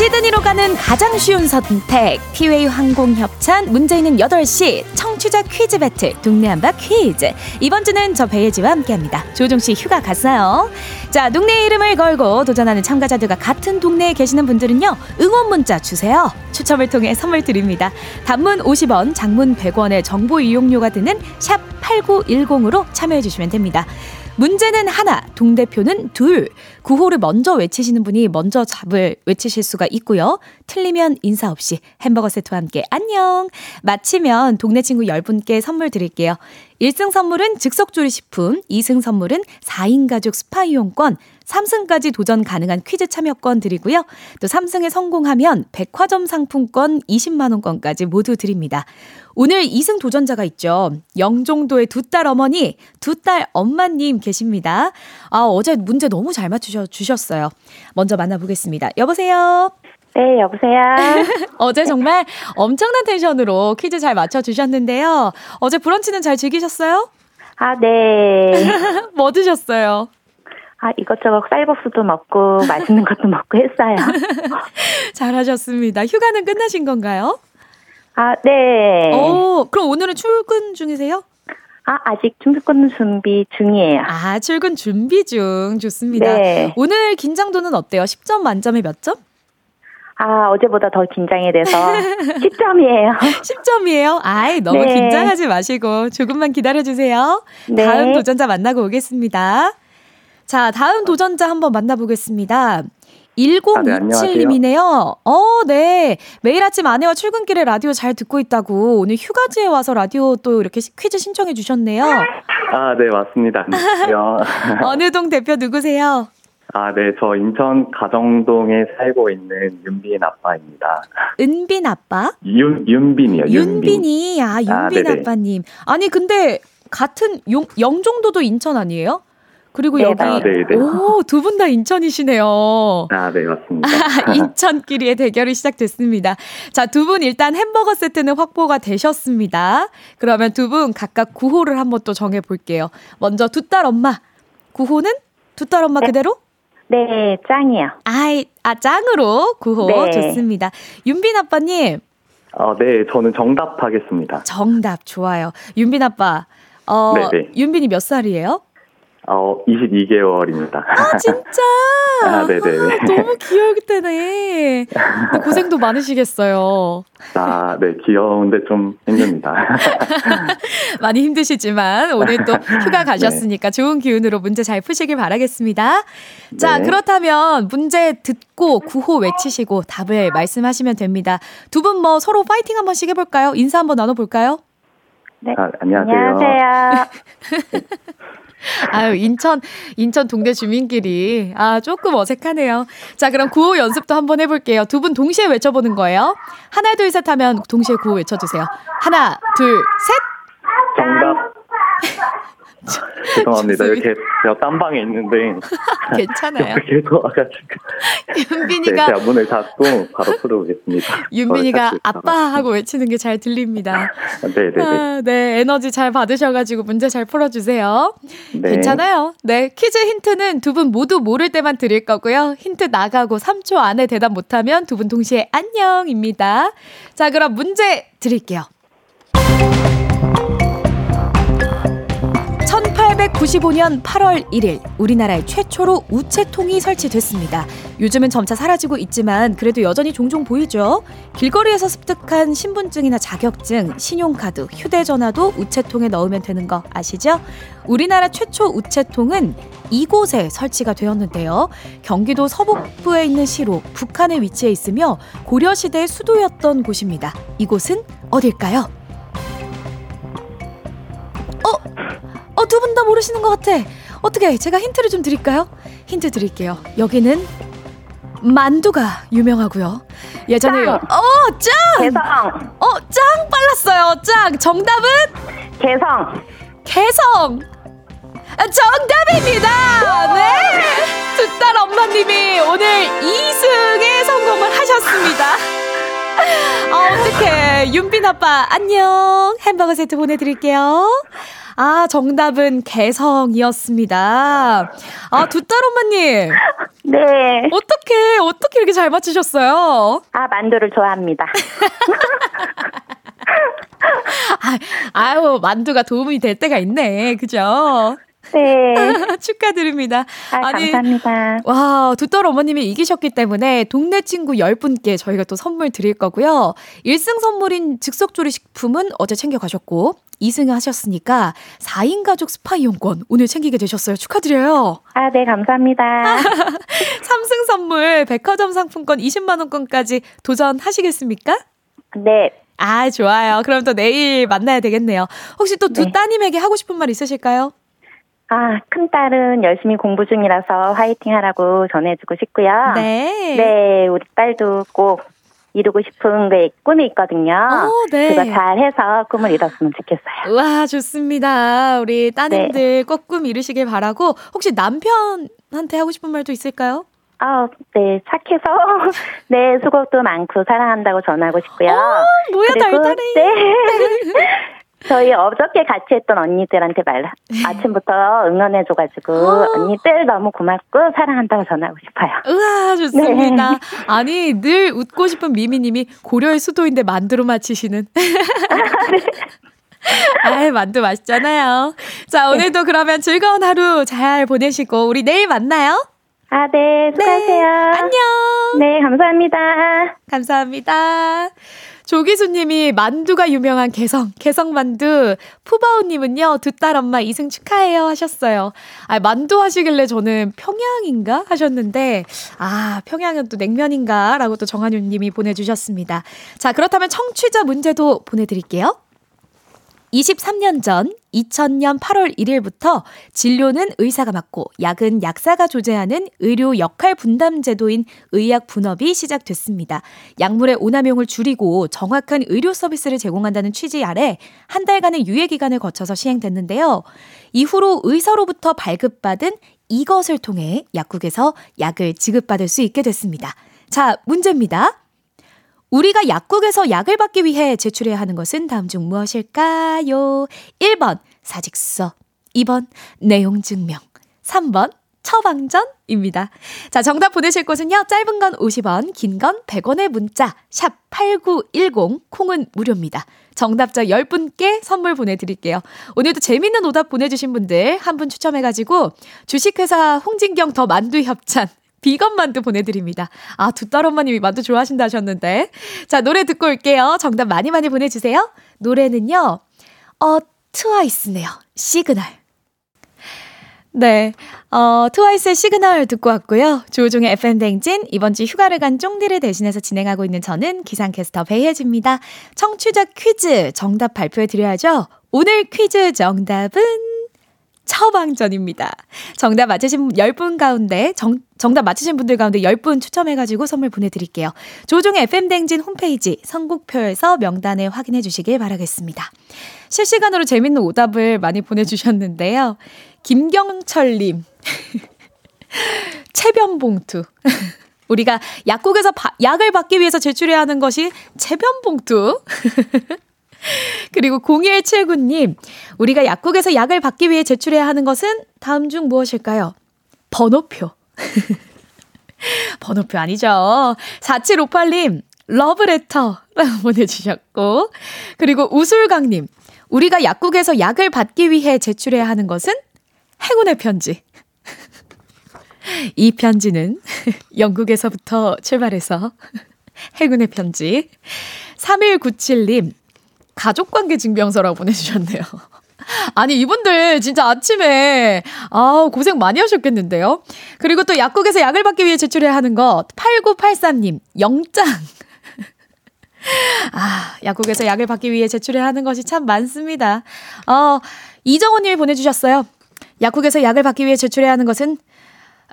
시드니로 가는 가장 쉬운 선택. 티웨이 항공 협찬 문제 있는 8시 청취자 퀴즈 배틀 동네 한바 퀴즈. 이번 주는 저 배예지와 함께합니다. 조종 씨 휴가 갔어요? 자 동네 이름을 걸고 도전하는 참가자들과 같은 동네에 계시는 분들은요 응원 문자 주세요. 추첨을 통해 선물 드립니다. 단문 50원 장문 100원의 정보 이용료가 드는 샵 8910으로 참여해 주시면 됩니다 문제는 하나, 동대표는 둘. 구호를 먼저 외치시는 분이 먼저 잡을 외치실 수가 있고요. 틀리면 인사 없이 햄버거 세트와 함께 안녕. 마치면 동네 친구 10분께 선물 드릴게요. 1승 선물은 즉석조리식품, 2승 선물은 4인 가족 스파 이용권, 3승까지 도전 가능한 퀴즈 참여권 드리고요. 또 3승에 성공하면 백화점 상품권 20만원권까지 모두 드립니다. 오늘 2승 도전자가 있죠. 영종도의 두 딸 어머니, 두 딸 엄마님 계십니다. 아, 어제 문제 너무 잘 맞추셔 주셨어요. 먼저 만나보겠습니다. 여보세요? 네, 여보세요. <laughs> 어제 정말 엄청난 텐션으로 퀴즈 잘 맞춰주셨는데요. 어제 브런치는 잘 즐기셨어요? 아, 네. <laughs> 뭐 드셨어요? 아, 이것저것 쌀국수도 먹고 <laughs> 맛있는 것도 먹고 했어요. <laughs> 잘하셨습니다. 휴가는 끝나신 건가요? 아, 네. 오, 그럼 오늘은 출근 중이세요? 아, 아직 출근 준비 중이에요. 아, 출근 준비 중. 좋습니다. 네. 오늘 긴장도는 어때요? 10점 만점에 몇 점? 아, 어제보다 더 긴장이 돼서 <laughs> 10점이에요. 10점이에요? 아이, 너무 네. 긴장하지 마시고 조금만 기다려주세요. 네. 다음 도전자 만나고 오겠습니다. 자, 다음 도전자 한번 만나보겠습니다. 1027님이네요. 어, 네. 매일 아침 아내와 출근길에 라디오 잘 듣고 있다고 오늘 휴가지에 와서 라디오 또 이렇게 시- 퀴즈 신청해 주셨네요. 아, 네, 맞습니다. <laughs> 어느 동 대표 누구세요? 아, 네, 저 인천 가정동에 살고 있는 윤빈 아빠입니다. 은빈 아빠? 윤, 윤빈이요, 윤빈. 윤빈이, 아, 윤빈 아. 아빠님. 아니, 근데 같은 용, 영종도도 인천 아니에요? 그리고 네, 여기, 아, 네 네. 오, 두 분 다 인천이시네요. 아, 네, 맞습니다. <laughs> 인천끼리의 대결이 시작됐습니다. 자, 두 분 일단 햄버거 세트는 확보가 되셨습니다. 그러면 두 분 각각 구호를 한번 또 정해 볼게요. 먼저 두 딸 엄마. 구호는 두 딸 엄마 그대로? 네, 짱이요. 아이, 아, 짱으로 구호 네. 좋습니다. 윤빈 아빠님, 어, 네, 저는 정답하겠습니다. 정답 좋아요. 윤빈 아빠, 어, 네네. 윤빈이 몇 살이에요? 어, 22개월입니다. 아, 진짜? <laughs> 아, 네네네. 아, 너무 귀여울 때네. 근데 고생도 많으시겠어요. 아, 네, 귀여운데 좀 힘듭니다. <laughs> 많이 힘드시지만 오늘 또 휴가 가셨으니까 좋은 기운으로 문제 잘 푸시길 바라겠습니다. 자, 네. 그렇다면 문제 듣고 구호 외치시고 답을 말씀하시면 됩니다. 두 분 뭐 서로 파이팅 한 번씩 해볼까요? 인사 한번 나눠볼까요? 네. 아, 안녕하세요. 안녕하세요. <laughs> <laughs> 아유, 인천, 인천 동네 주민끼리. 아, 조금 어색하네요. 자, 그럼 구호 연습도 한번 해볼게요. 두 분 동시에 외쳐보는 거예요. 하나, 둘, 셋 하면 동시에 구호 외쳐주세요. 하나, 둘, 셋! 정답. <laughs> 죄송합니다. 이렇게 제가 딴 방에 있는데 <laughs> 괜찮아요. 계속 와가지고 네, 윤빈이가, 제가 문을 닫고 바로 풀어보겠습니다. <laughs> 윤빈이가 어, 아빠 하고 외치는 게 잘 들립니다. 네네네. 아, 네, 에너지 잘 받으셔가지고 문제 잘 풀어주세요. 네. 괜찮아요. 네, 퀴즈 힌트는 두 분 모두 모를 때만 드릴 거고요. 힌트 나가고 3초 안에 대답 못하면 두 분 동시에 안녕입니다. 자, 그럼 문제 드릴게요. 1895년 8월 1일 우리나라의 최초로 우체통이 설치됐습니다. 요즘은 점차 사라지고 있지만 그래도 여전히 종종 보이죠. 길거리에서 습득한 신분증이나 자격증, 신용카드, 휴대전화도 우체통에 넣으면 되는 거 아시죠? 우리나라 최초 우체통은 이곳에 설치가 되었는데요. 경기도 서북부에 있는 시로 북한에 위치해 있으며 고려시대의 수도였던 곳입니다. 이곳은 어딜까요? 모르시는 것 같아. 어떻게 제가 힌트를 좀 드릴까요? 힌트 드릴게요. 여기는 만두가 유명하고요. 예전에 짱! 어, 짱! 개성. 어, 짱 빨랐어요. 짱. 정답은 개성. 개성. 아, 정답입니다. 네. 두딸 엄마님이 오늘 2승에 성공을 하셨습니다. 아, 어떡해. 윤빈 아빠, 안녕. 햄버거 세트 보내드릴게요. 아, 정답은 개성이었습니다. 아, 두딸 엄마님. 네. 어떻게, 어떻게 이렇게 잘 맞추셨어요? 아, 만두를 좋아합니다. <laughs> 아, 아유, 만두가 도움이 될 때가 있네. 그죠? 네. <laughs> 축하드립니다. 아, 아니, 감사합니다. 와, 두떨 어머님이 이기셨기 때문에 동네 친구 10분께 저희가 또 선물 드릴 거고요. 1승 선물인 즉석조리 식품은 어제 챙겨가셨고, 2승 하셨으니까 4인 가족 스파 이용권 오늘 챙기게 되셨어요. 축하드려요. 아, 네, 감사합니다. <laughs> 3승 선물 백화점 상품권 20만 원권까지 도전하시겠습니까? 네. 아, 좋아요. 그럼 또 내일 만나야 되겠네요. 혹시 또두 네. 따님에게 하고 싶은 말 있으실까요? 아, 큰딸은 열심히 공부 중이라서 화이팅 하라고 전해주고 싶고요. 네. 네, 우리 딸도 꼭 이루고 싶은 게 꿈이 있거든요. 어, 네. 그거 잘 해서 꿈을 이뤘으면 좋겠어요. 와, 좋습니다. 우리 따님들 네. 꼭꿈 이루시길 바라고, 혹시 남편한테 하고 싶은 말도 있을까요? 아, 네, 착해서 <laughs> 네, 수고도 많고 사랑한다고 전하고 싶고요. 어, 뭐야, 그리고, 달달해. 네. <laughs> 저희 어저께 같이 했던 언니들한테 말 아침부터 응원해줘가지고 어. 언니들 너무 고맙고 사랑한다고 전하고 싶어요. 우와, 좋습니다. 네. 아니, 늘 웃고 싶은 미미님이 고려의 수도인데 만두로 맞히시는. <laughs> 아이, 만두 맛있잖아요. 자, 오늘도 그러면 즐거운 하루 잘 보내시고, 우리 내일 만나요. 아, 네, 수고하세요. 안녕. 네, 감사합니다. 감사합니다. 조기수님이 만두가 유명한 개성, 개성만두. 푸바오님은요, 두 딸 엄마 이승 축하해요 하셨어요. 아, 만두 하시길래 저는 평양인가 하셨는데, 아, 평양은 또 냉면인가? 라고 또 정한윤님이 보내주셨습니다. 자, 그렇다면 청취자 문제도 보내드릴게요. 23년 전 2000년 8월 1일부터 진료는 의사가 맡고 약은 약사가 조제하는 의료 역할 분담 제도인 의약 분업이 시작됐습니다. 약물의 오남용을 줄이고 정확한 의료 서비스를 제공한다는 취지 아래 한 달간의 유예 기간을 거쳐서 시행됐는데요. 이후로 의사로부터 발급받은 이것을 통해 약국에서 약을 지급받을 수 있게 됐습니다. 자, 문제입니다. 우리가 약국에서 약을 받기 위해 제출해야 하는 것은 다음 중 무엇일까요? 1번 사직서, 2번 내용 증명, 3번 처방전입니다. 자, 정답 보내실 곳은요. 짧은 건 50원, 긴 건 100원의 문자 샵 8910 콩은 무료입니다. 정답자 10분께 선물 보내 드릴게요. 오늘도 재밌는 오답 보내 주신 분들 한 분 추첨해 가지고 주식회사 홍진경 더 만두 협찬 비건 만두 보내드립니다. 아, 두 딸 엄마님이 만두 좋아하신다 하셨는데. 자, 노래 듣고 올게요. 정답 많이 많이 보내주세요. 노래는요, 어, 트와이스네요. 시그널. 네. 어, 트와이스의 시그널 듣고 왔고요. 조우종의 FM댕진, 이번 주 휴가를 간 쫑디를 대신해서 진행하고 있는 저는 기상캐스터 배혜지입니다. 청취자 퀴즈 정답 발표해 드려야죠. 오늘 퀴즈 정답은 처방전입니다. 정답 맞히신 10분 가운데, 정, 정답 맞히신 분들 가운데 10분 추첨해 가지고 선물 보내 드릴게요. 조종의 FM댕진 홈페이지 선곡표에서 명단에 확인해 주시길 바라겠습니다. 실시간으로 재밌는 오답을 많이 보내 주셨는데요. 김경철 님. <laughs> 체변 봉투. <laughs> 우리가 약국에서 바, 약을 받기 위해서 제출해야 하는 것이 체변 봉투. <laughs> 그리고 0179님, 우리가 약국에서 약을 받기 위해 제출해야 하는 것은 다음 중 무엇일까요? 번호표. <laughs> 번호표 아니죠. 4758님, 러브레터라고 <laughs> 보내주셨고, 그리고 우술강님, 우리가 약국에서 약을 받기 위해 제출해야 하는 것은 행운의 편지. <laughs> 이 편지는 영국에서부터 출발해서 행운의 편지. 3197님, 가족관계 증명서라고 보내주셨네요. <laughs> 아니, 이분들 진짜 아침에, 아 고생 많이 하셨겠는데요? 그리고 또 약국에서 약을 받기 위해 제출해야 하는 것, 8983님, 영장. <laughs> 아, 약국에서 약을 받기 위해 제출해야 하는 것이 참 많습니다. 어, 이정호 님이 보내주셨어요. 약국에서 약을 받기 위해 제출해야 하는 것은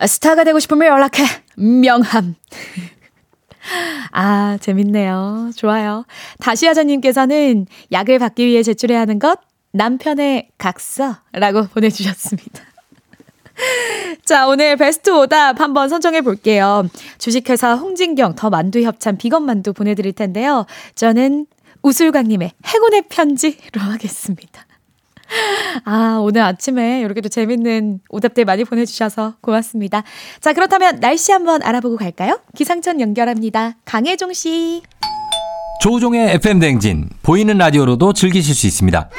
스타가 되고 싶으면 연락해. 명함. <laughs> 아, 재밌네요. 좋아요. 다시 하자님께서는 약을 받기 위해 제출해야 하는 것, 남편의 각서라고 <laughs> 보내주셨습니다. 자, 오늘 베스트 오답 한번 선정해 볼게요. 주식회사 홍진경 더 만두 협찬 비건 만두 보내드릴 텐데요. 저는 우술광님의 행운의 편지로 하겠습니다. 아, 오늘 아침에 이렇게 도 재밌는 오답들 많이 보내주셔서 고맙습니다. 자, 그렇다면 날씨 한번 알아보고 갈까요? 기상청 연결합니다. 강혜종 씨. 조우종의 FM 댕진 보이는 라디오로도 즐기실 수 있습니다.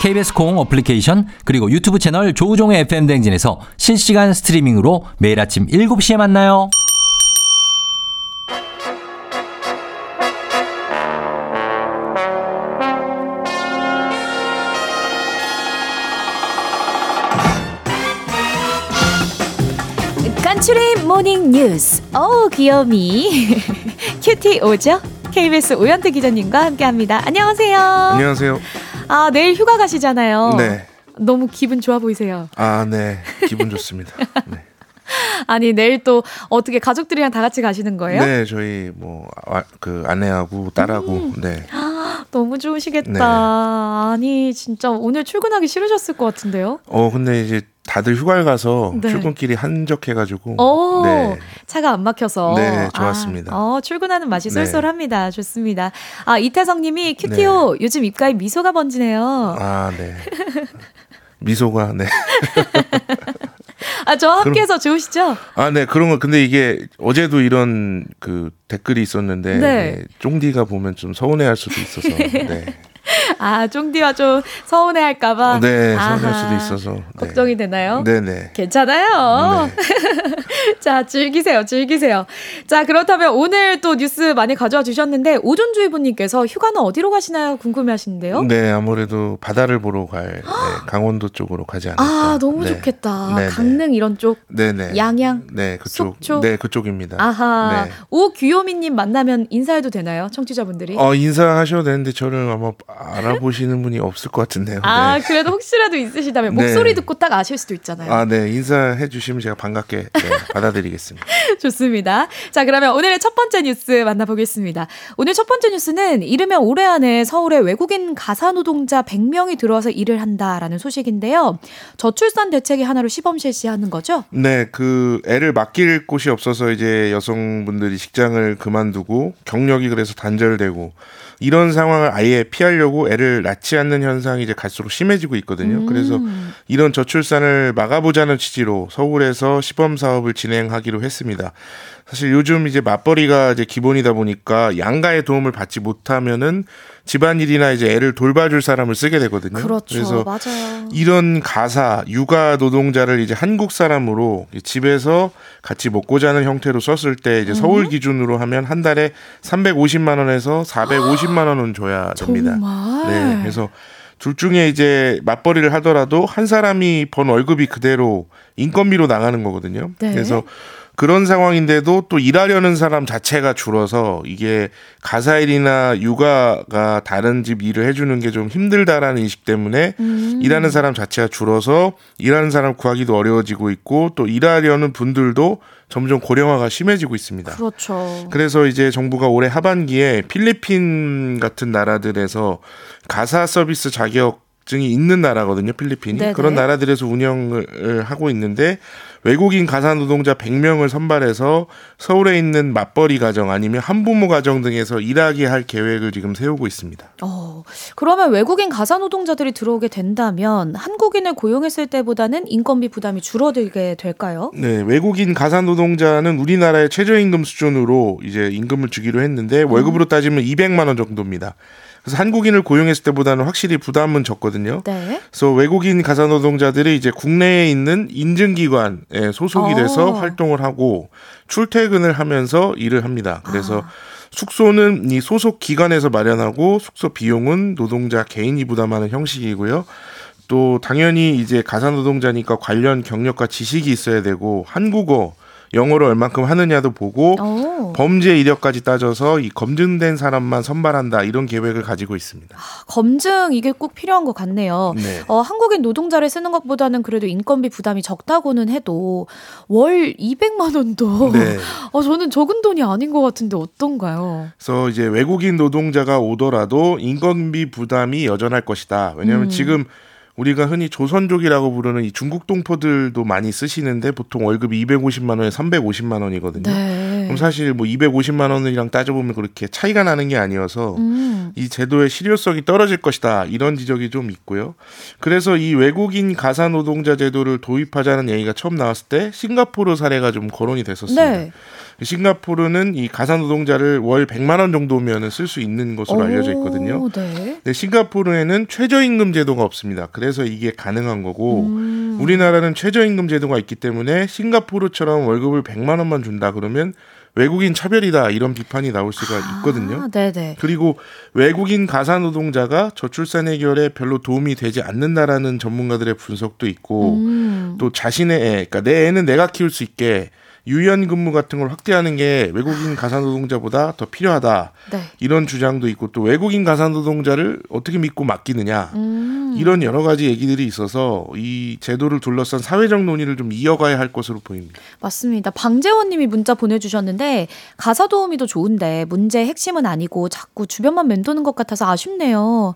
KBS 콩 어플리케이션 그리고 유튜브 채널 조우종의 FM 댕진에서 실시간 스트리밍으로 매일 아침 7시에 만나요. 간추린 morning 뉴스. 어우, 귀요미. cutie 오죠? KBS 오현태 기자님과 함께 합니다. 안녕하세요. 안녕하세요. 아, 내일 휴가 가시잖아요. 네. 너무 기분 좋아 보이세요. 아, 네. 기분 좋습니다. 네. <laughs> 아니, 내일 또 어떻게 가족들이랑 다 같이 가시는 거예요? 네, 저희 뭐 그 아내하고 딸하고 음. 네. <gasps> 너무 좋으시겠다. 네. 아니, 진짜 오늘 출근하기 싫으셨을 것 같은데요? 어, 근데 이제 다들 휴가를 가서 네. 출근길이 한적해 가지고 오, 네. 차가 안 막혀서. 네, 좋았습니다. 아, 어, 출근하는 맛이 네. 쏠쏠합니다. 좋습니다. 아, 이태성 님이 큐티오 요즘 입가에 미소가 번지네요. 아, 네. 미소가 네. <laughs> 아, 저 함께해서 좋으시죠? 아, 네. 그런 거 근데 이게 어제도 이런 그 댓글이 있었는데 네. 네. 쫑디가 보면 좀 서운해할 수도 있어서 네. 아, 쫑디와 좀 서운해 할까봐. 네, 서운할 수도 있어서 네. 걱정이 되나요? 네, 네. <laughs> 괜찮아요. <laughs> 자, 즐기세요, 즐기세요. 자, 그렇다면 오늘 또 뉴스 많이 가져와 주셨는데, 오존주의보님께서 휴가는 어디로 가시나요? 궁금해 하시는데요? 네, 아무래도 바다를 보러 갈 네, <gasps> 강원도 쪽으로 가지 않을까. 아, 너무 네. 좋겠다. 네, 네. 강릉 이런 쪽. 네네. 양양? 네, 그쪽. 속초? 네, 그쪽입니다. 아하. 네. 오규요미님 만나면 인사해도 되나요? 청취자분들이? 어, 인사하셔도 되는데 저를 아마 알아보시는 분이 없을 것 같은데요. 아, 네. 그래도 혹시라도 있으시다면 네. 목소리 듣고 딱 아실 수도 있잖아요. 아, 네. 인사해 주시면 제가 반갑게 네, <laughs> 받아드리겠습니다. <laughs> 좋습니다. 자, 그러면 오늘의 첫 번째 뉴스 만나보겠습니다. 오늘 첫 번째 뉴스는 이르면 올해 안에 서울에 외국인 가사 노동자 100명이 들어와서 일을 한다라는 소식인데요. 저출산 대책이 하나로 시범 실시하는 거죠? 네, 그 애를 맡길 곳이 없어서 이제 여성분들이 직장을 그만두고 경력이 그래서 단절되고 이런 상황을 아예 피하려고 애를 낳지 않는 현상이 이제 갈수록 심해지고 있거든요. 음. 그래서 이런 저출산을 막아보자는 취지로 서울에서 시범 사업을 진행하기로 했습니다. 사실 요즘 이제 맞벌이가 이제 기본이다 보니까 양가의 도움을 받지 못하면은 집안일이나 이제 애를 돌봐줄 사람을 쓰게 되거든요. 그렇죠. 래서 맞아요. 이런 가사, 육아 노동자를 이제 한국 사람으로 집에서 같이 먹고 자는 형태로 썼을 때 음. 이제 서울 기준으로 하면 한 달에 350만 원에서 450만 원은 줘야 됩니다. 정말? 네. 그래서 둘 중에 이제 맞벌이를 하더라도 한 사람이 번 월급이 그대로 인건비로 나가는 거거든요. 네. 그래서 그런 상황인데도 또 일하려는 사람 자체가 줄어서 이게 가사일이나 육아가 다른 집 일을 해주는 게 좀 힘들다라는 인식 때문에 음. 일하는 사람 자체가 줄어서 일하는 사람 구하기도 어려워지고 있고 또 일하려는 분들도 점점 고령화가 심해지고 있습니다. 그렇죠. 그래서 이제 정부가 올해 하반기에 필리핀 같은 나라들에서 가사 서비스 자격 증이 있는 나라거든요, 필리핀이. 네네. 그런 나라들에서 운영을 하고 있는데 외국인 가사 노동자 100명을 선발해서 서울에 있는 맞벌이 가정 아니면 한부모 가정 등에서 일하게 할 계획을 지금 세우고 있습니다. 어, 그러면 외국인 가사 노동자들이 들어오게 된다면 한국인을 고용했을 때보다는 인건비 부담이 줄어들게 될까요? 네, 외국인 가사 노동자는 우리나라의 최저임금 수준으로 이제 임금을 주기로 했는데 월급으로 따지면 200만 원 정도입니다. 그래서 한국인을 고용했을 때보다는 확실히 부담은 적거든요. 네. 그래서 외국인 가사 노동자들이 이제 국내에 있는 인증기관에 소속이 돼서 어. 활동을 하고 출퇴근을 하면서 일을 합니다. 그래서 숙소는 이 소속 기관에서 마련하고 숙소 비용은 노동자 개인이 부담하는 형식이고요. 또 당연히 이제 가사 노동자니까 관련 경력과 지식이 있어야 되고 한국어, 영어를 얼만큼 하느냐도 보고 어, 범죄 이력까지 따져서 이 검증된 사람만 선발한다 이런 계획을 가지고 있습니다. 검증 이게 꼭 필요한 것 같네요. 네. 어, 한국인 노동자를 쓰는 것보다는 그래도 인건비 부담이 적다고는 해도 월 200만 원도 네. <laughs> 어, 저는 적은 돈이 아닌 것 같은데 어떤가요? 그래서 이제 외국인 노동자가 오더라도 인건비 부담이 여전할 것이다. 왜냐하면 음. 지금 우리가 흔히 조선족이라고 부르는 이 중국 동포들도 많이 쓰시는데 보통 월급이 250만 원에 350만 원이거든요. 네. 그럼 사실 뭐 250만 원이랑 따져보면 그렇게 차이가 나는 게 아니어서 음. 이 제도의 실효성이 떨어질 것이다 이런 지적이 좀 있고요. 그래서 이 외국인 가사 노동자 제도를 도입하자는 얘기가 처음 나왔을 때 싱가포르 사례가 좀 거론이 됐었습니다. 네. 싱가포르는 이 가사 노동자를 월 100만 원 정도면 쓸 수 있는 것으로 알려져 있거든요. 오, 네. 근데 싱가포르에는 최저임금 제도가 없습니다. 그래서 이게 가능한 거고 음. 우리나라는 최저임금 제도가 있기 때문에 싱가포르처럼 월급을 100만 원만 준다 그러면 외국인 차별이다 이런 비판이 나올 수가 있거든요. 아, 네네. 그리고 외국인 가사 노동자가 저출산 해결에 별로 도움이 되지 않는다라는 전문가들의 분석도 있고 음. 또 자신의 애, 그러니까 내 애는 내가 키울 수 있게 유연 근무 같은 걸 확대하는 게 외국인 가사 노동자보다 더 필요하다. 네. 이런 주장도 있고 또 외국인 가사 노동자를 어떻게 믿고 맡기느냐. 음. 이런 여러 가지 얘기들이 있어서 이 제도를 둘러싼 사회적 논의를 좀 이어가야 할 것으로 보입니다. 맞습니다. 방재원 님이 문자 보내주셨는데 가사 도우미도 좋은데 문제의 핵심은 아니고 자꾸 주변만 맴도는 것 같아서 아쉽네요.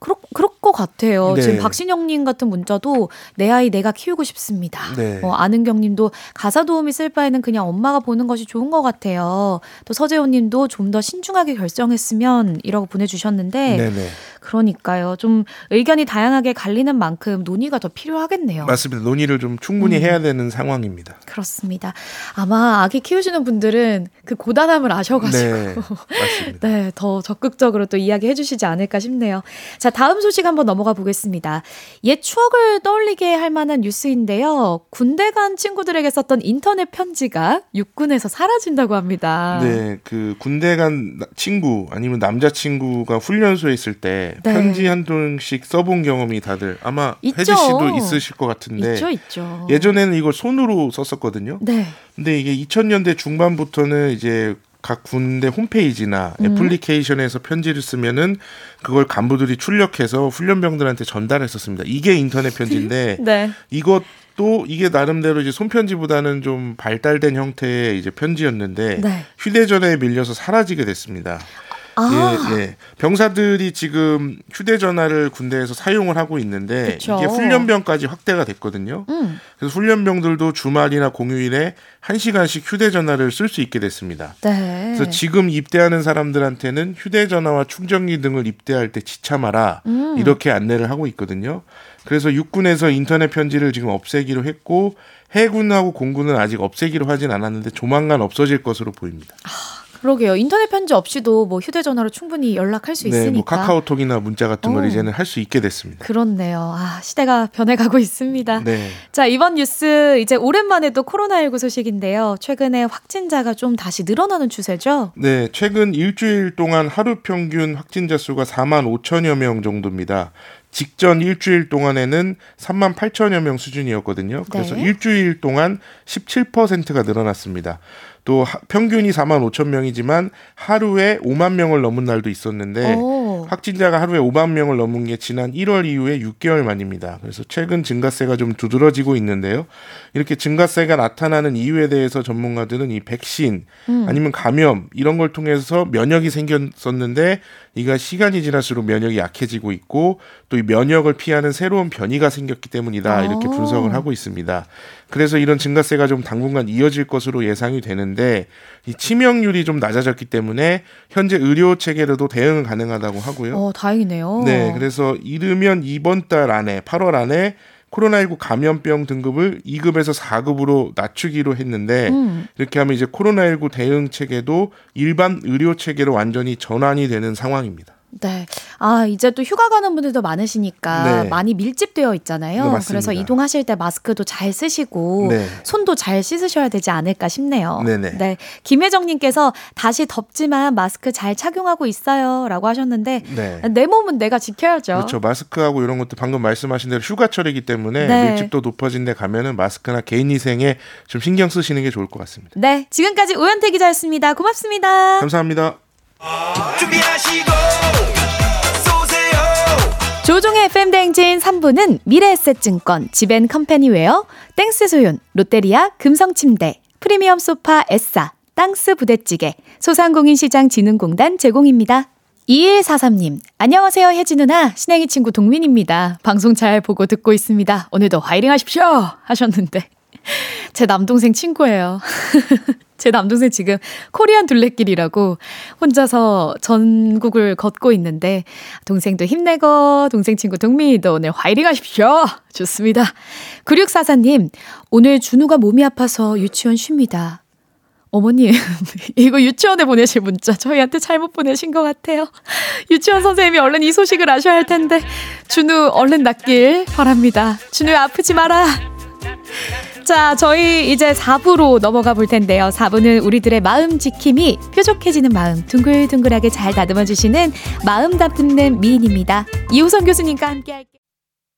그렇, 그럴 것 같아요. 네. 지금 박신영님 같은 문자도 내 아이 내가 키우고 싶습니다. 네. 어, 아는경님도 가사 도우미 쓸 바에는 그냥 엄마가 보는 것이 좋은 것 같아요. 또 서재호님도 좀 더 신중하게 결정했으면 이라고 보내주셨는데 네네. 그러니까요. 좀 의견이 다양하게 갈리는 만큼 논의가 더 필요하겠네요. 맞습니다. 논의를 좀 충분히 음. 해야 되는 상황입니다. 그렇습니다. 아마 아기 키우시는 분들은 그 고단함을 아셔가지고 네. <laughs> 네, 더 적극적으로 또 이야기해 주시지 않을까 싶네요. 자, 다음 소식 한번 넘어가 보겠습니다. 옛 추억을 떠올리게 할 만한 뉴스인데요. 군대 간 친구들에게 썼던 인터넷 편지가 육군에서 사라진다고 합니다. 네, 그 군대 간 나- 친구 아니면 남자 친구가 훈련소에 있을 때 네. 편지 한 통씩 써본 경험이 다들 아마 있죠. 혜지 씨도 있으실 것 같은데 있죠, 있죠. 예전에는 이걸 손으로 썼었거든요. 네. 근데 이게 2000년대 중반부터는 이제 각 군대 홈페이지나 음. 애플리케이션에서 편지를 쓰면은 그걸 간부들이 출력해서 훈련병들한테 전달했었습니다. 이게 인터넷 편지인데 <laughs> 네. 이것도 이게 나름대로 이제 손편지보다는 좀 발달된 형태의 이제 편지였는데 네. 휴대전화에 밀려서 사라지게 됐습니다. 아. 예, 예. 병사들이 지금 휴대전화를 군대에서 사용을 하고 있는데 그쵸. 이게 훈련병까지 확대가 됐거든요. 음. 그래서 훈련병들도 주말이나 공휴일에 한 시간씩 휴대전화를 쓸 수 있게 됐습니다. 네. 그래서 지금 입대하는 사람들한테는 휴대전화와 충전기 등을 입대할 때 지참하라 음. 이렇게 안내를 하고 있거든요. 그래서 육군에서 인터넷 편지를 지금 없애기로 했고 해군하고 공군은 아직 없애기로 하진 않았는데 조만간 없어질 것으로 보입니다. 그러게요. 인터넷 편지 없이도 뭐 휴대전화로 충분히 연락할 수 네, 있으니까. 뭐 카카오톡이나 문자 같은 걸 어. 이제는 할 수 있게 됐습니다. 그렇네요. 아, 시대가 변해가고 있습니다. 네. 자, 이번 뉴스 이제 오랜만에 또 코로나19 소식인데요. 최근에 확진자가 좀 다시 늘어나는 추세죠? 네, 최근 일주일 동안 하루 평균 확진자 수가 4만 5천여 명 정도입니다. 직전 일주일 동안에는 3만 8천여 명 수준이었거든요. 그래서 네. 일주일 동안 17%가 늘어났습니다. 또 하- 평균이 4만 5천 명이지만 하루에 5만 명을 넘은 날도 있었는데 오. 확진자가 하루에 5만 명을 넘은 게 지난 1월 이후에 6개월 만입니다. 그래서 최근 증가세가 좀 두드러지고 있는데요. 이렇게 증가세가 나타나는 이유에 대해서 전문가들은 이 백신 음. 아니면 감염 이런 걸 통해서 면역이 생겼었는데 이가 시간이 지날수록 면역이 약해지고 있고 또 이 면역을 피하는 새로운 변이가 생겼기 때문이다 이렇게 아. 분석을 하고 있습니다. 그래서 이런 증가세가 좀 당분간 이어질 것으로 예상이 되는데 이 치명률이 좀 낮아졌기 때문에 현재 의료 체계로도 대응은 가능하다고 하고요. 어, 다행이네요. 네, 그래서 이르면 이번 달 안에 8월 안에 코로나19 감염병 등급을 2급에서 4급으로 낮추기로 했는데 음. 이렇게 하면 이제 코로나19 대응 체계도 일반 의료 체계로 완전히 전환이 되는 상황입니다. 네. 아, 이제 또 휴가 가는 분들도 많으시니까 네. 많이 밀집되어 있잖아요. 네. 그래서 이동하실 때 마스크도 잘 쓰시고 네. 손도 잘 씻으셔야 되지 않을까 싶네요. 네네. 네. 김혜정 님께서 다시 덥지만 마스크 잘 착용하고 있어요라고 하셨는데 네. 내 몸은 내가 지켜야죠. 그렇죠. 마스크하고 이런 것도 방금 말씀하신 대로 휴가철이기 때문에 네. 밀집도 높아진 데 가면은 마스크나 개인 위생에 좀 신경 쓰시는 게 좋을 것 같습니다. 네. 지금까지 오현태 기자였습니다. 고맙습니다. 감사합니다. 준비하시고 쏘세요 조우종의 FM 대행진 3부는 미래에셋증권, 지벤 컴퍼니웨어, 땡스 소윤, 롯데리아, 금성침대, 프리미엄 소파 에싸, 땅스 부대찌개, 소상공인시장진흥공단 제공입니다. 2143님, 안녕하세요, 혜지 누나. 신행이 친구 동민입니다. 방송 잘 보고 듣고 있습니다. 오늘도 화이팅 하십시오! 하셨는데. <laughs> 제 남동생 친구예요. <laughs> 제 남동생 지금 코리안 둘레길이라고 혼자서 전국을 걷고 있는데 동생도 힘내고 동생 친구 동민이도 오늘 화이팅 하십시오. 좋습니다. 9644님 오늘 준우가 몸이 아파서 유치원 쉽니다. 어머님, <laughs> 이거 유치원에 보내실 문자 저희한테 잘못 보내신 것 같아요. 유치원 선생님이 얼른 이 소식을 아셔야 할 텐데 준우 얼른 낫길 바랍니다. 준우 아프지 마라. 자, 저희 이제 4부로 넘어가 볼 텐데요. 4부는 우리들의 마음 지킴이 뾰족해지는 마음 둥글둥글하게 잘 다듬어 주시는 마음 다듬는 미인입니다. 이호선 교수님과 함께 할게요.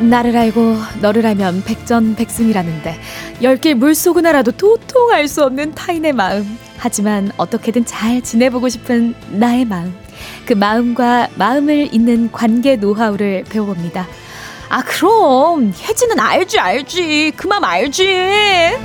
나를 알고 너를 알면 백전백승이라는데 열길 물속은 알아도 도통 알 수 없는 타인의 마음. 하지만 어떻게든 잘 지내보고 싶은 나의 마음. 그 마음과 마음을 잇는 관계 노하우를 배워봅니다. 아 그럼 혜지는 알지 알지. 그 마음 알지.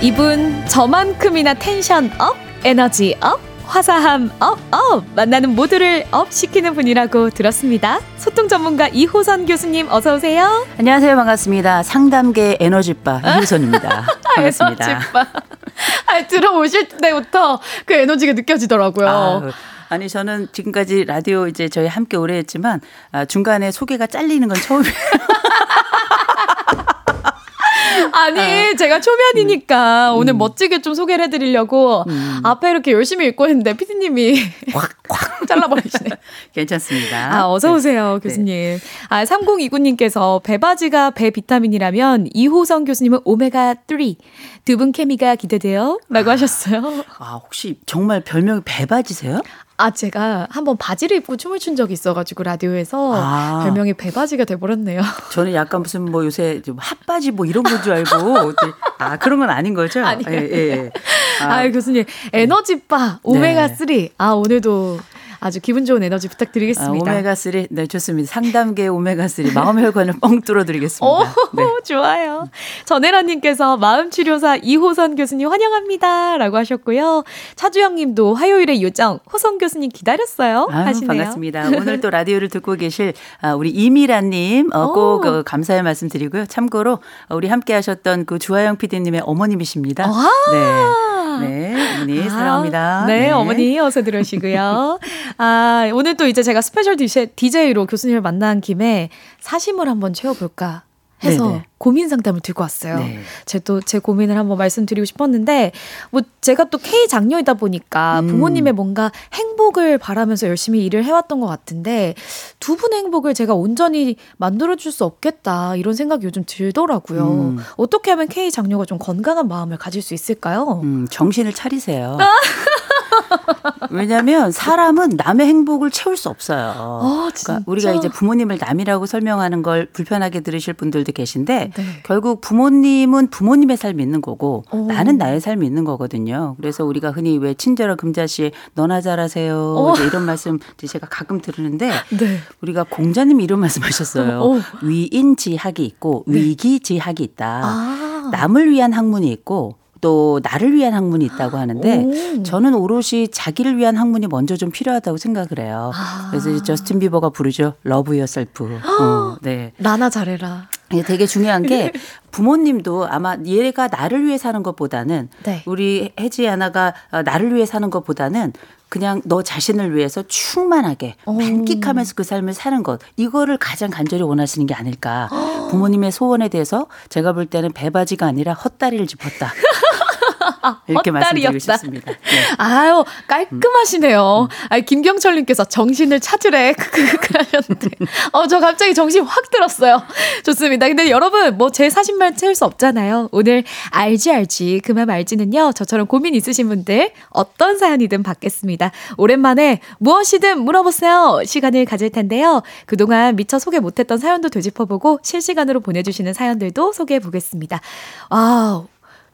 이분 저만큼이나 텐션 up 에너지 up 화사함 up, up! 만나는 모두를 up 시키는 분이라고 들었습니다. 소통 전문가 이호선 교수님 어서 오세요. 안녕하세요. 반갑습니다. 상담계 에너지바 <laughs> 이호선입니다. 반갑습니다. 에너지바. <laughs> 아, 들어오실 때부터 그 에너지가 느껴지더라고요. 아, 아니 저는 지금까지 라디오 이제 저희 함께 오래 했지만 아, 중간에 소개가 잘리는 건 처음이에요. <laughs> 아니, 제가 초면이니까 오늘 멋지게 좀 소개를 해드리려고 앞에 이렇게 열심히 읽고 있는데 피디님이 확 확 <laughs> 잘라버리시네. 괜찮습니다. 아, 어서오세요, 교수님. 아, 3029님께서 배바지가 배 비타민이라면 이호성 교수님은 오메가3. 두 분 케미가 기대돼요. 라고 하셨어요. 아, 혹시 정말 별명이 배바지세요? 아, 제가 한번 바지를 입고 춤을 춘 적이 있어가지고 라디오에서 아. 별명이 배바지가 돼버렸네요. <laughs> 저는 약간 무슨 뭐 요새 좀 핫바지 뭐 이런 건 줄 알고. 아, 그런 건 아닌 거죠? 아니에요. 예, 예. 아, 아, 교수님 에너지바 오메가3. 아, 오늘도 아주 기분 좋은 에너지 아, 부탁드리겠습니다. 오메가3. 네, 좋습니다. 상담계 오메가3. 마음의 혈관을 뻥 뚫어드리겠습니다. 오, 네. <laughs> 좋아요. 전혜라님께서 마음치료사 이호선 교수님 환영합니다. 라고 하셨고요. 차주영 님도 화요일의 요정 호선 교수님 기다렸어요. 아유, 하시네요. 반갑습니다. <laughs> 오늘 또 라디오를 듣고 계실 아, 우리 이미라님 어, 꼭 어, 감사의 말씀 드리고요. 참고로 어, 우리 함께 하셨던 그 주하영 PD님의 어머님이십니다. 네. 네, 어머니 사랑합니다. 네, 어머니 어서 들어오시고요. 아, 오늘 또 이제 제가 스페셜 DJ로 교수님을 만난 김에 사심을 한번 채워볼까 해서 네네. 고민 상담을 들고 왔어요. 네. 제또 제 고민을 한번 말씀드리고 싶었는데 뭐 제가 또 K 장녀이다 보니까 음. 부모님의 뭔가 행복을 바라면서 열심히 일을 해왔던 것 같은데 두 분의 행복을 제가 온전히 만들어줄 수 없겠다 이런 생각이 요즘 들더라고요. 음. 어떻게 하면 K 장녀가 좀 건강한 마음을 가질 수 있을까요? 음, 정신을 차리세요. 왜냐하면 사람은 남의 행복을 채울 수 없어요. 아, 그러니까 우리가 이제 부모님을 남이라고 설명하는 걸 불편하게 들으실 분들도 계신데 네. 결국 부모님은 부모님의 삶이 있는 거고 오. 나는 나의 삶이 있는 거거든요. 그래서 우리가 흔히 왜 친절한 금자씨 너나 잘하세요 이런 말씀 제가 가끔 들으는데 <laughs> 네. 우리가 공자님이 이런 말씀하셨어요. 오. 위인지학이 있고 위기지학이 있다. 아. 남을 위한 학문이 있고 또 나를 위한 학문이 있다고 하는데 오. 저는 오롯이 자기를 위한 학문이 먼저 좀 필요하다고 생각을 해요. 아. 그래서 이제 저스틴 비버가 부르죠. Love. 어, <gasps> 네. 나나 잘해라. 이게 되게 중요한 게 부모님도 아마 얘가 나를 위해 사는 것보다는 네. 우리 혜지 하나가 어, 나를 위해 사는 것보다는 그냥 너 자신을 위해서 충만하게 만끽하면서 그 삶을 사는 것 이거를 가장 간절히 원하시는 게 아닐까 <gasps> 부모님의 소원에 대해서 제가 볼 때는 배바지가 아니라 헛다리를 짚었다 <laughs> 이렇게 말씀드리고 헛다리였다. 싶습니다. 네. 아유 깔끔하시네요. 아 김경철님께서 정신을 찾으래 <laughs> 크크크 하셨는데, 어저 갑자기 정신 확 들었어요. 좋습니다. 근데 여러분 뭐 제 사심만 채울 수 없잖아요. 오늘 알지 알지 그만 알지는요. 저처럼 고민 있으신 분들 어떤 사연이든 받겠습니다. 오랜만에 무엇이든 물어보세요 시간을 가질 텐데요. 그동안 미처 소개 못했던 사연도 되짚어보고 실시간으로 보내주시는 사연들도 소개해 보겠습니다. 아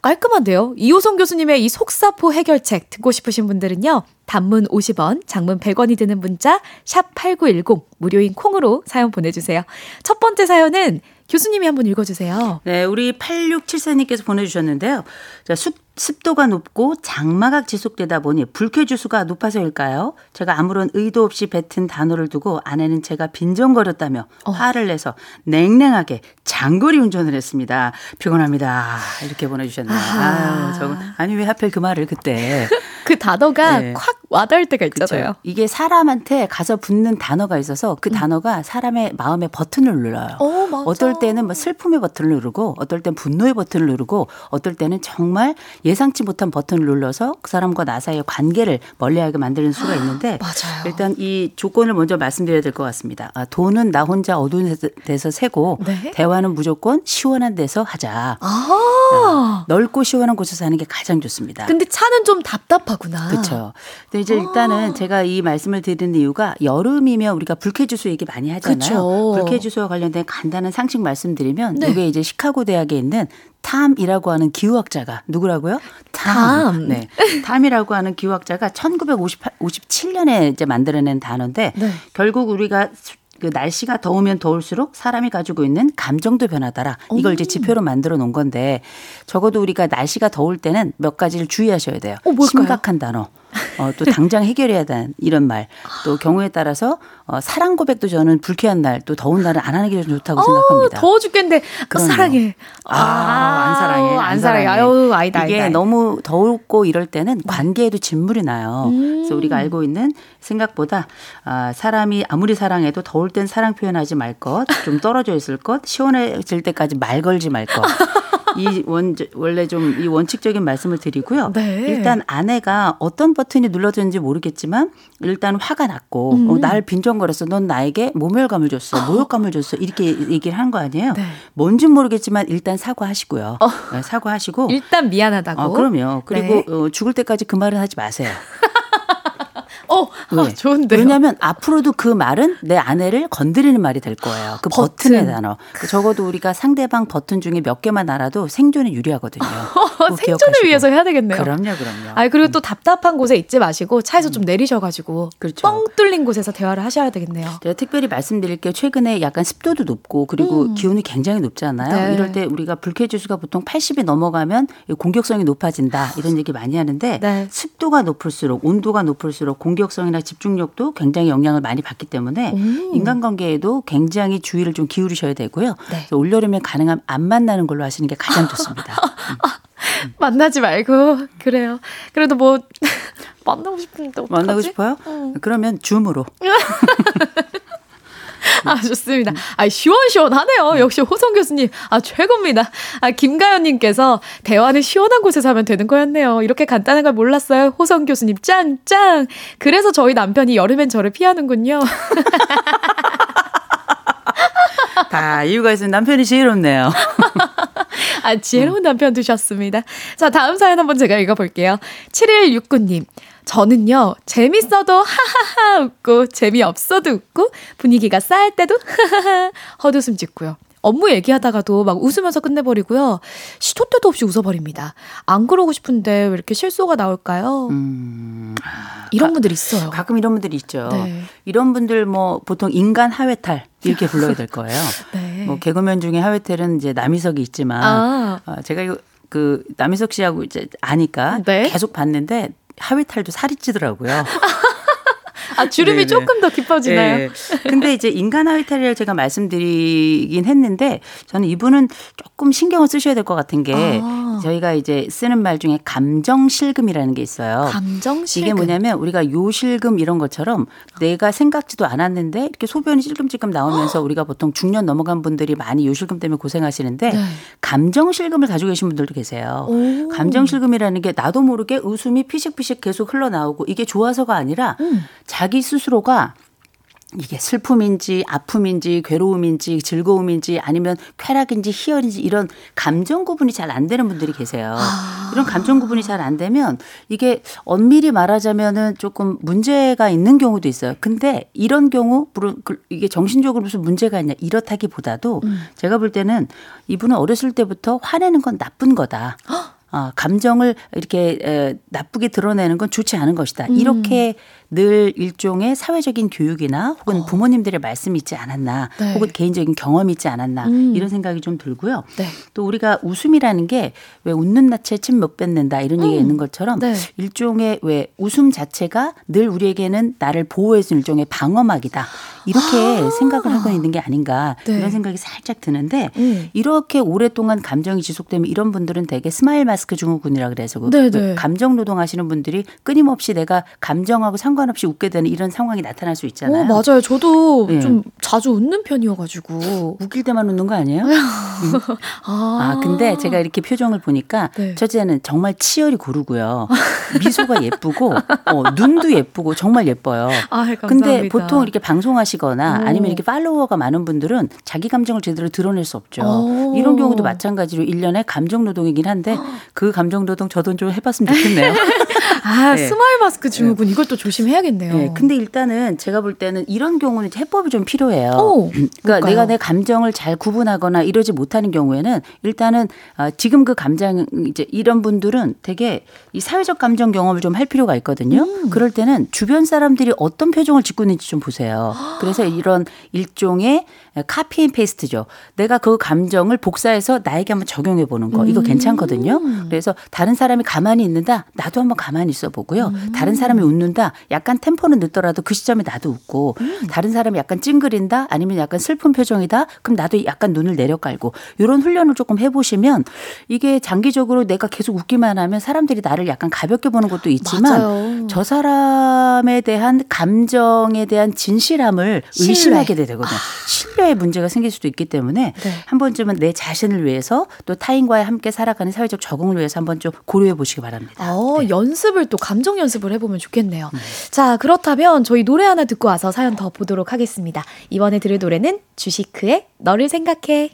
깔끔한데요. 이호성 교수님의 이 속사포 해결책 듣고 싶으신 분들은요. 단문 50원, 장문 100원이 드는 문자 샵 8910 무료인 콩으로 사연 보내주세요. 첫 번째 사연은 교수님이 한번 읽어주세요. 네, 우리 8674님께서 보내주셨는데요. 자, 습, 습도가 높고 장마가 지속되다 보니 불쾌지수가 높아서일까요? 제가 아무런 의도 없이 뱉은 단어를 두고 아내는 제가 빈정거렸다며 화를 내서 냉랭하게 장거리 운전을 했습니다. 피곤합니다. 이렇게 보내주셨네요. 아, 저, 아니, 왜 하필 그 말을 그때. <laughs> 그 단어가 네. 콱 와닿을 때가 있잖아요. 그쵸? 이게 사람한테 가서 붙는 단어가 있어서 그 단어가 사람의 마음의 버튼을 눌러요. 어, 맞아. 어떨 때는 뭐 슬픔의 버튼을 누르고 어떨 땐 분노의 버튼을 누르고 어떨 때는 정말 예상치 못한 버튼을 눌러서 그 사람과 나 사이의 관계를 멀리하게 만드는 수가 있는데 맞아요. 일단 이 조건을 먼저 말씀드려야 될 것 같습니다. 아, 돈은 나 혼자 어두운 데서- 세고 네. 대화는 무조건 시원한 데서 하자. 아. 넓고 시원한 곳에서 하는 게 가장 좋습니다. 근데 차는 좀 답답하구나. 그렇죠. 근데 이제 아. 일단은 제가 이 말씀을 드리는 이유가 여름이면 우리가 불쾌지수 얘기 많이 하잖아요. 그쵸. 불쾌지수와 관련된 간단한 상식 말씀드리면 네. 이게 이제 시카고 대학에 있는 탐이라고 하는 기후학자가 누구라고요? 탐. 네. 탐이라고 하는 기후학자가 1957년에 이제 만들어낸 단어인데 네. 결국 우리가 수- 그 날씨가 더우면 더울수록 사람이 가지고 있는 감정도 변하다. 이걸 이제 지표로 만들어 놓은 건데 적어도 우리가 날씨가 더울 때는 몇 가지를 주의하셔야 돼요. 어, 뭘까요? 심각한 단어. 어, 또 당장 해결해야 되는 이런 말. 또 경우에 따라서 어, 사랑 고백도 저는 불쾌한 날, 또 더운 날은 안 하는 게 좋다고 생각합니다. 어, 더워 죽겠는데 어, 그럼요. 사랑해. 아, 안 사랑해. 안 사랑해. 아유, 아니다, 이게 아니다. 너무 더웠고 이럴 때는 관계에도 진물이 나요. 음. 그래서 우리가 알고 있는 생각보다 아, 사람이 아무리 사랑해도 더울 땐 사랑 표현하지 말 것, 좀 떨어져 있을 것, 시원해질 때까지 말 걸지 말 것. 이 원, 원래 좀 이 원칙적인 말씀을 드리고요. 네. 일단 아내가 어떤 버튼이 눌러졌는지 모르겠지만 일단 화가 났고 음. 어, 날 빈정거렸어. 넌 나에게 모멸감을 줬어. 모욕감을 줬어. 이렇게 얘기를 한 거 아니에요. 네. 뭔진 모르겠지만 일단 사과하시고요. 네, 사과하시고 일단 미안하다고. 어, 그럼요. 그리고 네. 어, 죽을 때까지 그 말은 하지 마세요. <laughs> 어, 아, 왜? 좋은데요. 왜냐하면 앞으로도 그 말은 내 아내를 건드리는 말이 될 거예요. 그 버튼. 버튼의 단어. 그 적어도 우리가 상대방 버튼 중에 몇 개만 알아도 생존에 유리하거든요. <laughs> 생존을. 위해서 해야 되겠네요. 그럼요, 그럼요. 아 그리고 또 답답한 곳에 있지 마시고 차에서 좀 내리셔가지고 그렇죠. 뻥 뚫린 곳에서 대화를 하셔야 되겠네요. 제가 특별히 말씀드릴 게 최근에 약간 습도도 높고 그리고 음. 기온이 굉장히 높잖아요. 네. 이럴 때 우리가 불쾌지수가 보통 80이 넘어가면 공격성이 높아진다 이런 얘기 많이 하는데 네. 습도가 높을수록 온도가 높을수록 공격성이나 집중력도 굉장히 영향을 많이 받기 때문에 음. 인간관계에도 굉장히 주의를 좀 기울이셔야 되고요. 네. 올여름에 가능하면 안 만나는 걸로 하시는 게 가장 좋습니다. <laughs> 만나지 말고 그래요. 그래도 뭐 <laughs> 만나고 싶은데 어떡하지? 만나고 싶어요? 음. 그러면 줌으로. <laughs> 아 좋습니다. 아 시원시원하네요. 역시 호성 교수님 아 최고입니다. 아 김가연님께서 대화는 시원한 곳에서 하면 되는 거였네요. 이렇게 간단한 걸 몰랐어요. 호성 교수님 짱 짱. 그래서 저희 남편이 여름엔 저를 피하는군요. <laughs> 다 이유가 있으면 남편이 지혜롭네요. <laughs> 아, 지혜로운 남편 두셨습니다. 자, 다음 사연 한번 제가 읽어볼게요. 7169님. 저는요, 재밌어도 하하하 웃고, 재미없어도 웃고, 분위기가 싸할 때도 하하하 헛웃음 짓고요. 업무 얘기하다가도 막 웃으면서 끝내버리고요. 시도 때도 없이 웃어버립니다. 안 그러고 싶은데 왜 이렇게 실소가 나올까요? 음, 이런 분들 있어요. 가끔 이런 분들이 있죠. 네. 이런 분들 뭐 보통 인간 하회탈 이렇게 불러야 될 거예요. <laughs> 네. 뭐 개그맨 중에 하회탈은 이제 남희석이 있지만 아. 어, 제가 이거 그 남희석 씨하고 이제 아니까 네. 계속 봤는데 하회탈도 살이 찌더라고요. <laughs> 아, 주름이 네네. 조금 더 깊어지나요? 예. 근데 이제 인간 하위탈이라고 제가 말씀드리긴 했는데 저는 이분은 조금 신경을 쓰셔야 될 것 같은 게 아. 저희가 이제 쓰는 말 중에 감정 실금이라는 게 있어요. 감정 실금. 이게 뭐냐면 우리가 요실금 이런 것처럼 내가 생각지도 않았는데 이렇게 소변이 찔끔찔끔 나오면서 우리가 보통 중년 넘어간 분들이 많이 요실금 때문에 고생하시는데 네. 감정 실금을 가지고 계신 분들도 계세요. 오. 감정 실금이라는 게 나도 모르게 웃음이 피식피식 계속 흘러나오고 이게 좋아서가 아니라 음. 자기 스스로가 이게 슬픔인지 아픔인지 괴로움인지 즐거움인지 아니면 쾌락인지 희열인지 이런 감정 구분이 잘 안 되는 분들이 계세요. 아. 이런 감정 구분이 잘 안 되면 이게 엄밀히 말하자면은 조금 문제가 있는 경우도 있어요. 근데 이런 경우 물론 그- 이게 정신적으로 무슨 문제가 있냐 이렇다기보다도 음. 제가 볼 때는 이분은 어렸을 때부터 화내는 건 나쁜 거다. 아, 감정을 이렇게 에, 나쁘게 드러내는 건 좋지 않은 것이다. 음. 이렇게 늘 일종의 사회적인 교육이나 혹은 부모님들의 말씀이 있지 않았나, 어. 네. 혹은 개인적인 경험이 있지 않았나 음. 이런 생각이 좀 들고요. 네. 또 우리가 웃음이라는 게 왜 웃는 낯에 침 못 뱉는다 이런 얘기가 음. 있는 것처럼 네. 일종의 왜 웃음 자체가 늘 우리에게는 나를 보호해주는 일종의 방어막이다. 이렇게 아. 생각을 하고 있는 게 아닌가 네. 이런 생각이 살짝 드는데 음. 이렇게 오랫동안 감정이 지속되면 이런 분들은 되게 스마일 마스크 증후군이라 그래서 그 네, 네. 감정 노동하시는 분들이 끊임없이 내가 감정하고 상관 없이 웃게 되는 이런 상황이 나타날 수 있잖아요. 어, 맞아요. 저도 예. 좀 자주 웃는 편이어가지고. 웃길 때만 웃는 거 아니에요? 아, 아, 근데 제가 이렇게 표정을 보니까 네. 첫째는 정말 치열이 고르고요. 미소가 예쁘고, 어, 눈도 예쁘고, 정말 예뻐요. 아, 감사합니다. 근데 보통 이렇게 방송하시거나 오. 아니면 이렇게 팔로워가 많은 분들은 자기 감정을 제대로 드러낼 수 없죠. 오. 이런 경우도 마찬가지로 일련의 감정 노동이긴 한데 그 감정 노동 저도 좀 해봤으면 좋겠네요. <laughs> 아, 네. 스마일 마스크 증후군 또 조심해 야겠네요. 네, 근데 일단은 제가 볼 때는 이런 경우는 해법이 좀 필요해요. 오, 그러니까 뭘까요? 내가 내 감정을 잘 구분하거나 이러지 못하는 경우에는 일단은 아, 지금 그 감정 이제 이런 분들은 되게 이 사회적 감정 경험을 좀 할 필요가 있거든요. 음. 그럴 때는 주변 사람들이 어떤 표정을 짓고 있는지 좀 보세요. <gasps> 그래서 이런 일종의 copy and paste죠. 내가 그 감정을 복사해서 나에게 한번 적용해 보는 거. 음. 이거 괜찮거든요. 그래서 다른 사람이 가만히 있는다. 나도 한번 가만히 있어 보고요. 음. 다른 사람이 웃는다. 약간 템포는 늦더라도 그 시점에 나도 웃고 음. 다른 사람이 약간 찡그린다. 아니면 약간 슬픈 표정이다. 그럼 나도 약간 눈을 내려깔고 이런 훈련을 조금 해보시면 이게 장기적으로 내가 계속 웃기만 하면 사람들이 나를 약간 가볍게 보는 것도 있지만 맞아요. 저 사람에 대한 감정에 대한 진실함을 신뢰. 의심하게 되거든요. 신뢰 신뢰에 문제가 생길 수도 있기 때문에 네. 한 번쯤은 내 자신을 위해서 또 타인과의 함께 살아가는 사회적 적응을 위해서 한번 좀 고려해 보시기 바랍니다. 어, 네. 연습을 또 감정 연습을 해보면 좋겠네요. 음. 자, 그렇다면 저희 노래 하나 듣고 와서 사연 더 보도록 하겠습니다. 이번에 들을 노래는 주시크의 너를 생각해.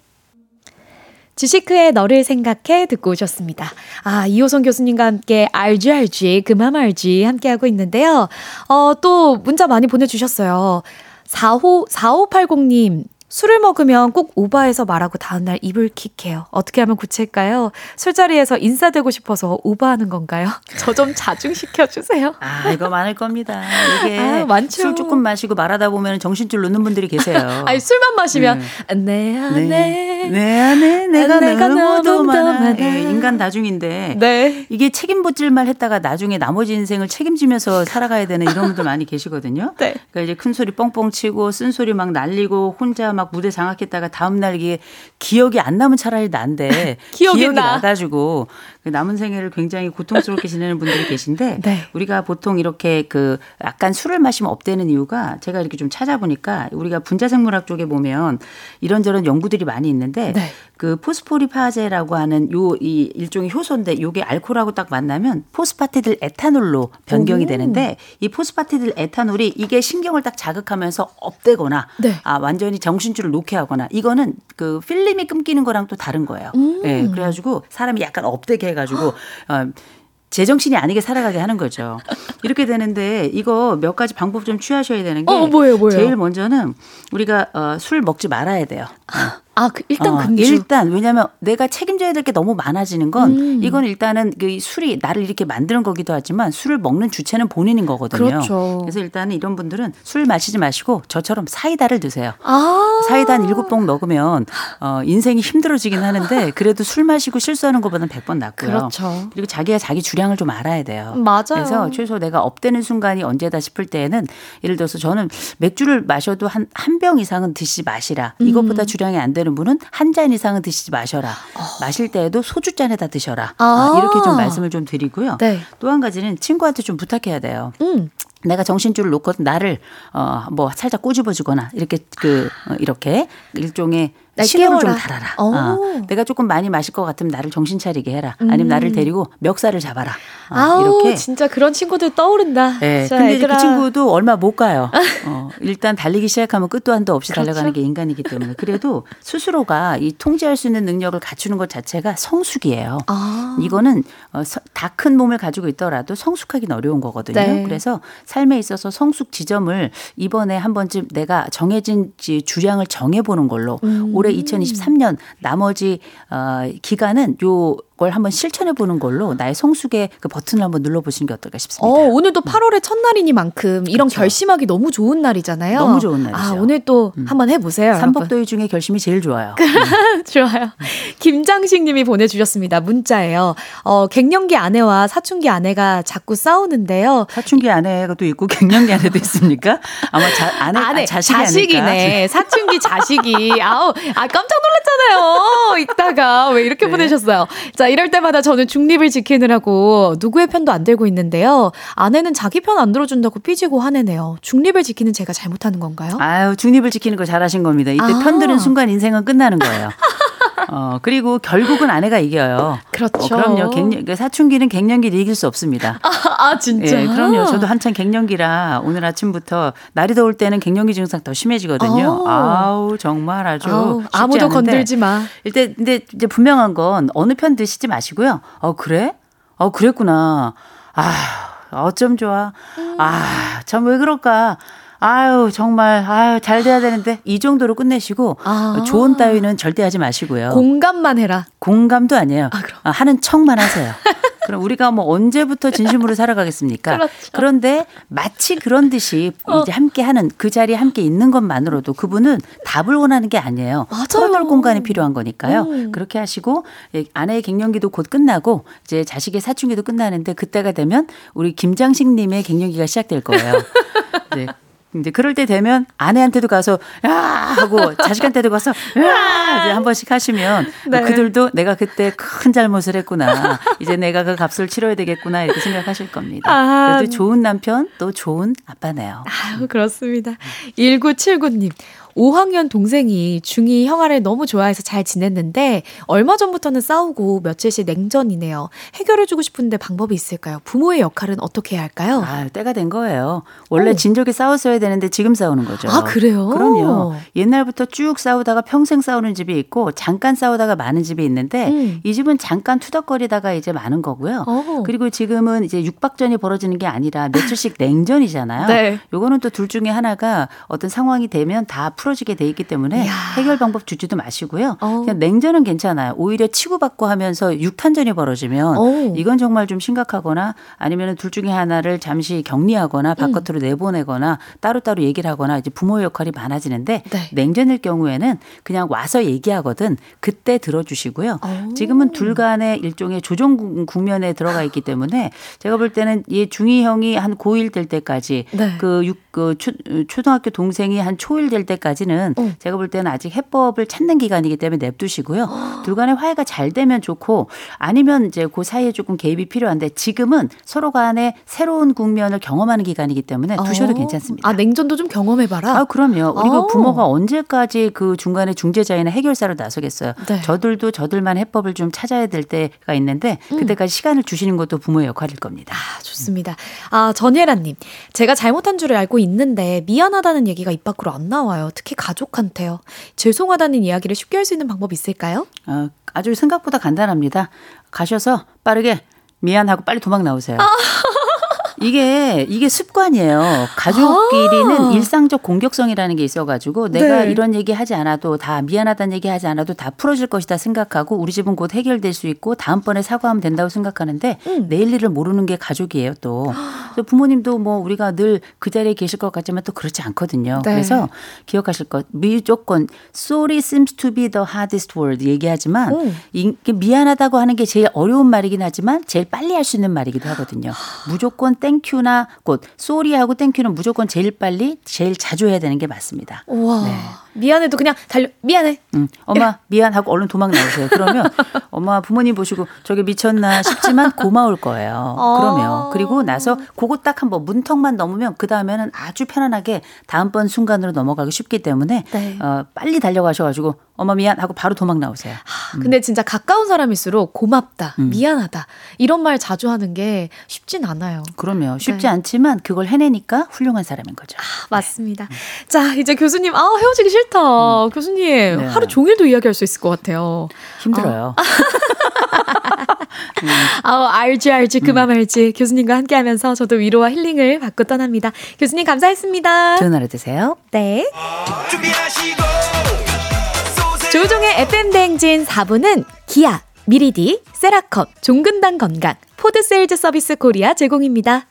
주시크의 너를 생각해 듣고 오셨습니다. 아, 이호선 교수님과 함께 알지 알지 그만 알지 함께 하고 있는데요. 어, 또 문자 많이 보내주셨어요. 45, 4580님. 술을 먹으면 꼭 오바해서 말하고 다음날 입을 킥해요. 어떻게 하면 고칠까요? 술자리에서 인사되고 싶어서 오바하는 건가요? <laughs> 저 좀 자중시켜 주세요. 아, 이거 많을 겁니다. 이게 아, 많죠. 술 조금 마시고 말하다 보면 정신줄 놓는 분들이 계세요. <laughs> 아니, 술만 마시면, 내 안에. 네. 내 안에 내가, 내가 너무도 많아. 많아. 예, 인간 다중인데 네. 이게 책임보질만 했다가 나중에 나머지 인생을 책임지면서 살아가야 되는 이런 분들 많이 계시거든요. <laughs> 네. 그러니까 이제 큰 소리 뻥뻥 치고 쓴 소리 막 날리고 혼자 막 무대 장악했다가 다음 날 이게 기억이 안 나면 차라리 난데 <laughs> 기억이 나. 나가지고 그 남은 생애를 굉장히 고통스럽게 지내는 분들이 계신데 네. 우리가 보통 이렇게 그 약간 술을 마시면 업되는 이유가 제가 이렇게 좀 찾아보니까 우리가 분자생물학 쪽에 보면 이런저런 연구들이 많이 있는데 네. 그 포스포리파제라고 하는 요 이 일종의 효소인데 요게 알코올하고 딱 만나면 포스파티딜 에탄올로 변경이 오. 되는데 이 포스파티딜 에탄올이 이게 신경을 딱 자극하면서 up되거나 네. 아 완전히 정신줄을 놓게 하거나 이거는 그 필름이 끊기는 거랑 또 다른 거예요. 음. 예, 그래가지고 사람이 약간 up되게 해가지고 어, 제정신이 아니게 살아가게 하는 거죠. 이렇게 되는데 이거 몇 가지 방법 좀 취하셔야 되는 게 어, 뭐예요, 뭐예요? 제일 먼저는 우리가 어, 술 먹지 말아야 돼요. 아, 그 일단 어, 금주. 일단 왜냐하면 내가 책임져야 될 게 너무 많아지는 건 음. 이건 일단은 그 술이 나를 이렇게 만드는 거기도 하지만 술을 먹는 주체는 본인인 거거든요. 그렇죠. 그래서 일단은 이런 분들은 술 마시지 마시고 저처럼 사이다를 드세요. 아. 사이다 한 일곱 봉 먹으면 어, 인생이 힘들어지긴 하는데 그래도 술 마시고 실수하는 것보다는 백번 낫고요. 그렇죠. 그리고 자기가 자기 주량을 좀 알아야 돼요. 맞아요. 그래서 최소 내가 업되는 순간이 언제다 싶을 때에는 예를 들어서 저는 맥주를 마셔도 한 한 병 이상은 드시지 마시라. 이것보다 음. 주량이 안 되는 분은 한 잔 이상은 드시지 마셔라. 마실 때에도 소주 잔에다 드셔라. 아. 아, 이렇게 좀 말씀을 좀 드리고요. 네. 또한 가지는 친구한테 좀 부탁해야 돼요. 음. 내가 정신줄을 놓고 나를 어뭐 살짝 꼬집어 주거나 이렇게 그 어, 이렇게 일종의 날 신호를 좀. 달아라. 오. 어, 내가 조금 많이 마실 것 같으면 나를 정신 차리게 해라. 아니면 나를 데리고 멱살을 잡아라. 어, 음. 아우, 이렇게. 진짜 그런 친구들 떠오른다. 네, 자, 근데 이제 그. 친구도 얼마 못 가요. 어, 일단 달리기 시작하면 끝도 한도 없이 그렇죠. 달려가는 게 인간이기 때문에 그래도 스스로가 이 통제할 수 있는 능력을 갖추는 것 자체가 성숙이에요. 아. 이거는 어, 다 큰 몸을 가지고 있더라도 성숙하기는 어려운 거거든요. 네. 그래서 삶에 있어서 성숙 지점을 이번에 한 번쯤 내가 정해진 지- 주량을 정해보는 걸로 음. 올해 2023년 나머지 어, 기간은 요걸 한번 실천해 보는 걸로 나의 성숙의 그 버튼을 한번 눌러 보시는 게 어떨까 싶습니다. 어, 오늘 또 8월의 첫날이니만큼 이런 결심하기 너무 좋은 날이잖아요. 너무 좋은 날이죠. 음. 아, 오늘 또 한번 해 보세요. 여러분. 삼복도의 중에 결심이 제일 좋아요. <laughs> 좋아요. 김장식 님이 보내 주셨습니다. 문자예요. 어, 갱년기 아내와 사춘기 아내가 자꾸 싸우는데요. 사춘기 아내가 또 있고 갱년기 아내도 있습니까? 아마 자, 아내, 아내, 아, 자식이 자식이네. 사춘기 자식이. 아우, 아, 깜짝 놀랐잖아요. 이따가. 왜 이렇게 네. 보내셨어요? 자, 이럴 때마다 저는 중립을 지키느라고 누구의 편도 안 들고 있는데요. 아내는 자기 편 안 들어준다고 삐지고 화내네요. 중립을 지키는 제가 잘못하는 건가요? 아유, 중립을 지키는 거 잘하신 겁니다. 이때 아. 편 드는 순간 인생은 끝나는 거예요. <laughs> 어, 그리고 결국은 아내가 이겨요. 그렇죠. 어, 그럼요. 갱년, 그 사춘기는 갱년기를 이길 수 없습니다. 아, 진짜. 예, 그럼요. 저도 한창 갱년기라 오늘 아침부터 날이 더울 때는 갱년기 증상 더 심해지거든요. 어. 아우, 정말 아주. 아우, 아무도 않은데. 건들지 마. 일단 근데 이제 분명한 건 어느 편 드시지 마시고요. 어, 그래? 어, 그랬구나. 아, 어쩜 좋아. 아, 참 왜 그럴까? 아유, 정말, 아유, 잘 돼야 되는데. 이 정도로 끝내시고, 아. 조언 따위는 절대 하지 마시고요. 공감만 해라. 공감도 아니에요. 아, 하는 척만 하세요. <laughs> 그럼 우리가 뭐 언제부터 진심으로 살아가겠습니까? 그렇죠. 런데 마치 그런 듯이 어. 이제 함께 하는 그 자리에 함께 있는 것만으로도 그분은 답을 원하는 게 아니에요. 맞아요. 털어놓을 공간이 필요한 거니까요. 음. 그렇게 하시고 예, 아내의 갱년기도 곧 끝나고 이제 자식의 사춘기도 끝나는데 그때가 되면 우리 김장식 님의 갱년기가 시작될 거예요. <laughs> 네. 이제 그럴 때 되면 아내한테도 가서 야 하고 <laughs> 자식한테도 가서 야 이제 한 번씩 하시면 네. 그들도 내가 그때 큰 잘못을 했구나 이제 내가 그 값을 치러야 되겠구나 이렇게 생각하실 겁니다. 아. 그래도 좋은 남편 또 좋은 아빠네요. 아유, 그렇습니다. 1979님. 5학년 동생이 중2 형아를 너무 좋아해서 잘 지냈는데 얼마 전부터는 싸우고 며칠씩 냉전이네요. 해결해주고 싶은데 방법이 있을까요? 부모의 역할은 어떻게 해야 할까요? 아, 때가 된 거예요. 원래 오. 진작에 싸웠어야 되는데 지금 싸우는 거죠. 아, 그래요? 그럼요. 옛날부터 쭉 싸우다가 평생 싸우는 집이 있고 잠깐 싸우다가 많은 집이 있는데 음. 이 집은 잠깐 투덕거리다가 이제 많은 거고요. 어. 그리고 지금은 이제 육박전이 벌어지는 게 아니라 며칠씩 <laughs> 냉전이잖아요. 네. 요거는 또 둘 중에 하나가 어떤 상황이 되면 다 풀어지게 돼 있기 때문에 해결 방법 주지도 마시고요. 어. 그냥 냉전은 괜찮아요. 오히려 치고받고 하면서 육탄전이 벌어지면 어. 이건 정말 좀 심각하거나 아니면 둘 중에 하나를 잠시 격리하거나 음. 바깥으로 내보내거나 따로따로 얘기를 하거나 이제 부모의 역할이 많아지는데 네. 냉전일 경우에는 그냥 와서 얘기하거든 그때 들어주시고요. 어. 지금은 둘 간의 일종의 조정 국- 국면에 들어가 있기 때문에 제가 볼 때는 얘 중2 형이 한 고1 될 때까지 네. 그, 육, 그 초, 초등학교 동생이 한 초1 될 때까지는 어. 제가 볼 때는 아직 해법을 찾는 기간이기 때문에 냅두시고요. 둘 간의 화해가 잘 되면 좋고 아니면 이제 그 사이에 조금 개입이 필요한데 지금은 서로 간에 새로운 국면을 경험하는 기간이기 때문에 두셔도 어. 괜찮습니다. 아, 냉전도 좀 경험해봐라. 아, 그럼요. 우리가 어. 부모가 언제까지 그 중간에 중재자이나 해결사로 나서겠어요. 네. 저들도 저들만 해법을 좀 찾아야 될 때가 있는데 음. 그때까지 시간을 주시는 것도 부모의 역할일 겁니다. 아, 좋습니다. 아, 전예라님. 제가 잘못한 줄 알고 있 는데 미안하다는 얘기가 입 밖으로 안 나와요. 특히 가족한테요. 죄송하다는 이야기를 쉽게 할 수 있는 방법이 있을까요? 어, 아주 생각보다 간단합니다. 가셔서 빠르게 미안하고 빨리 도망 나오세요. 이게 이게 습관이에요. 가족끼리는 아. 일상적 공격성이라는 게 있어가지고 내가 네. 이런 얘기 하지 않아도 다 미안하다는 얘기 하지 않아도 다 풀어질 것이다 생각하고 우리 집은 곧 해결될 수 있고 다음번에 사과하면 된다고 생각하는데 음. 내일 일을 모르는 게 가족이에요 또. 부모님도 뭐 우리가 늘 그 자리에 계실 것 같지만 또 그렇지 않거든요. 네. 그래서 기억하실 것 무조건 sorry seems to be the hardest word 얘기하지만 오. 이게 미안하다고 하는 게 제일 어려운 말이긴 하지만 제일 빨리 할 수 있는 말이기도 하거든요. 무조건 땡큐나 곧 쏘리하고 땡큐는 무조건 제일 빨리 제일 자주 해야 되는 게 맞습니다. 와. 미안해도 그냥 달려, 미안해. 음, 엄마 미안하고 얼른 도망 나오세요. 그러면 <laughs> 엄마 부모님 보시고 저게 미쳤나 싶지만 고마울 거예요. 어. 그러면 그리고 나서 그거 딱 한번 문턱만 넘으면 그 다음에는 아주 편안하게 다음번 순간으로 넘어가기 쉽기 때문에 네. 어, 빨리 달려가셔가지고 엄마 미안 하고 바로 도망 나오세요. 근데 진짜 가까운 사람일수록 고맙다, 음. 미안하다 이런 말 자주 하는 게 쉽진 않아요. 그러면 쉽지 네. 않지만 그걸 해내니까 훌륭한 사람인 거죠. 맞습니다. 자, 이제 교수님, 아, 헤어지기 싫 다. 교수님, 네. 하루 종일도 이야기할 수 있을 것 같아요. 힘들어요. 아, <laughs> 알지, 알지, 그만 알지. 교수님과 함께 하면서 저도 위로와 힐링을 받고 떠납니다. 교수님, 감사했습니다. 좋은 하루 되세요. 네. 조우종의 FM대행진 4부는 기아, 미리디, 세라컴, 종근당 건강, 포드세일즈 서비스 코리아 제공입니다.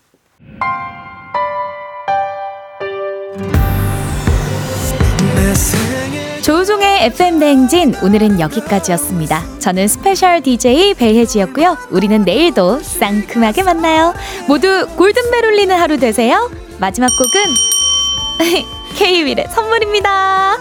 조우종의 FM대행진 오늘은 여기까지였습니다. 저는 스페셜 DJ 배혜지였고요. 우리는 내일도 상큼하게 만나요. 모두 골든벨 울리는 하루 되세요. 마지막 곡은 <laughs> K-윌의 선물입니다.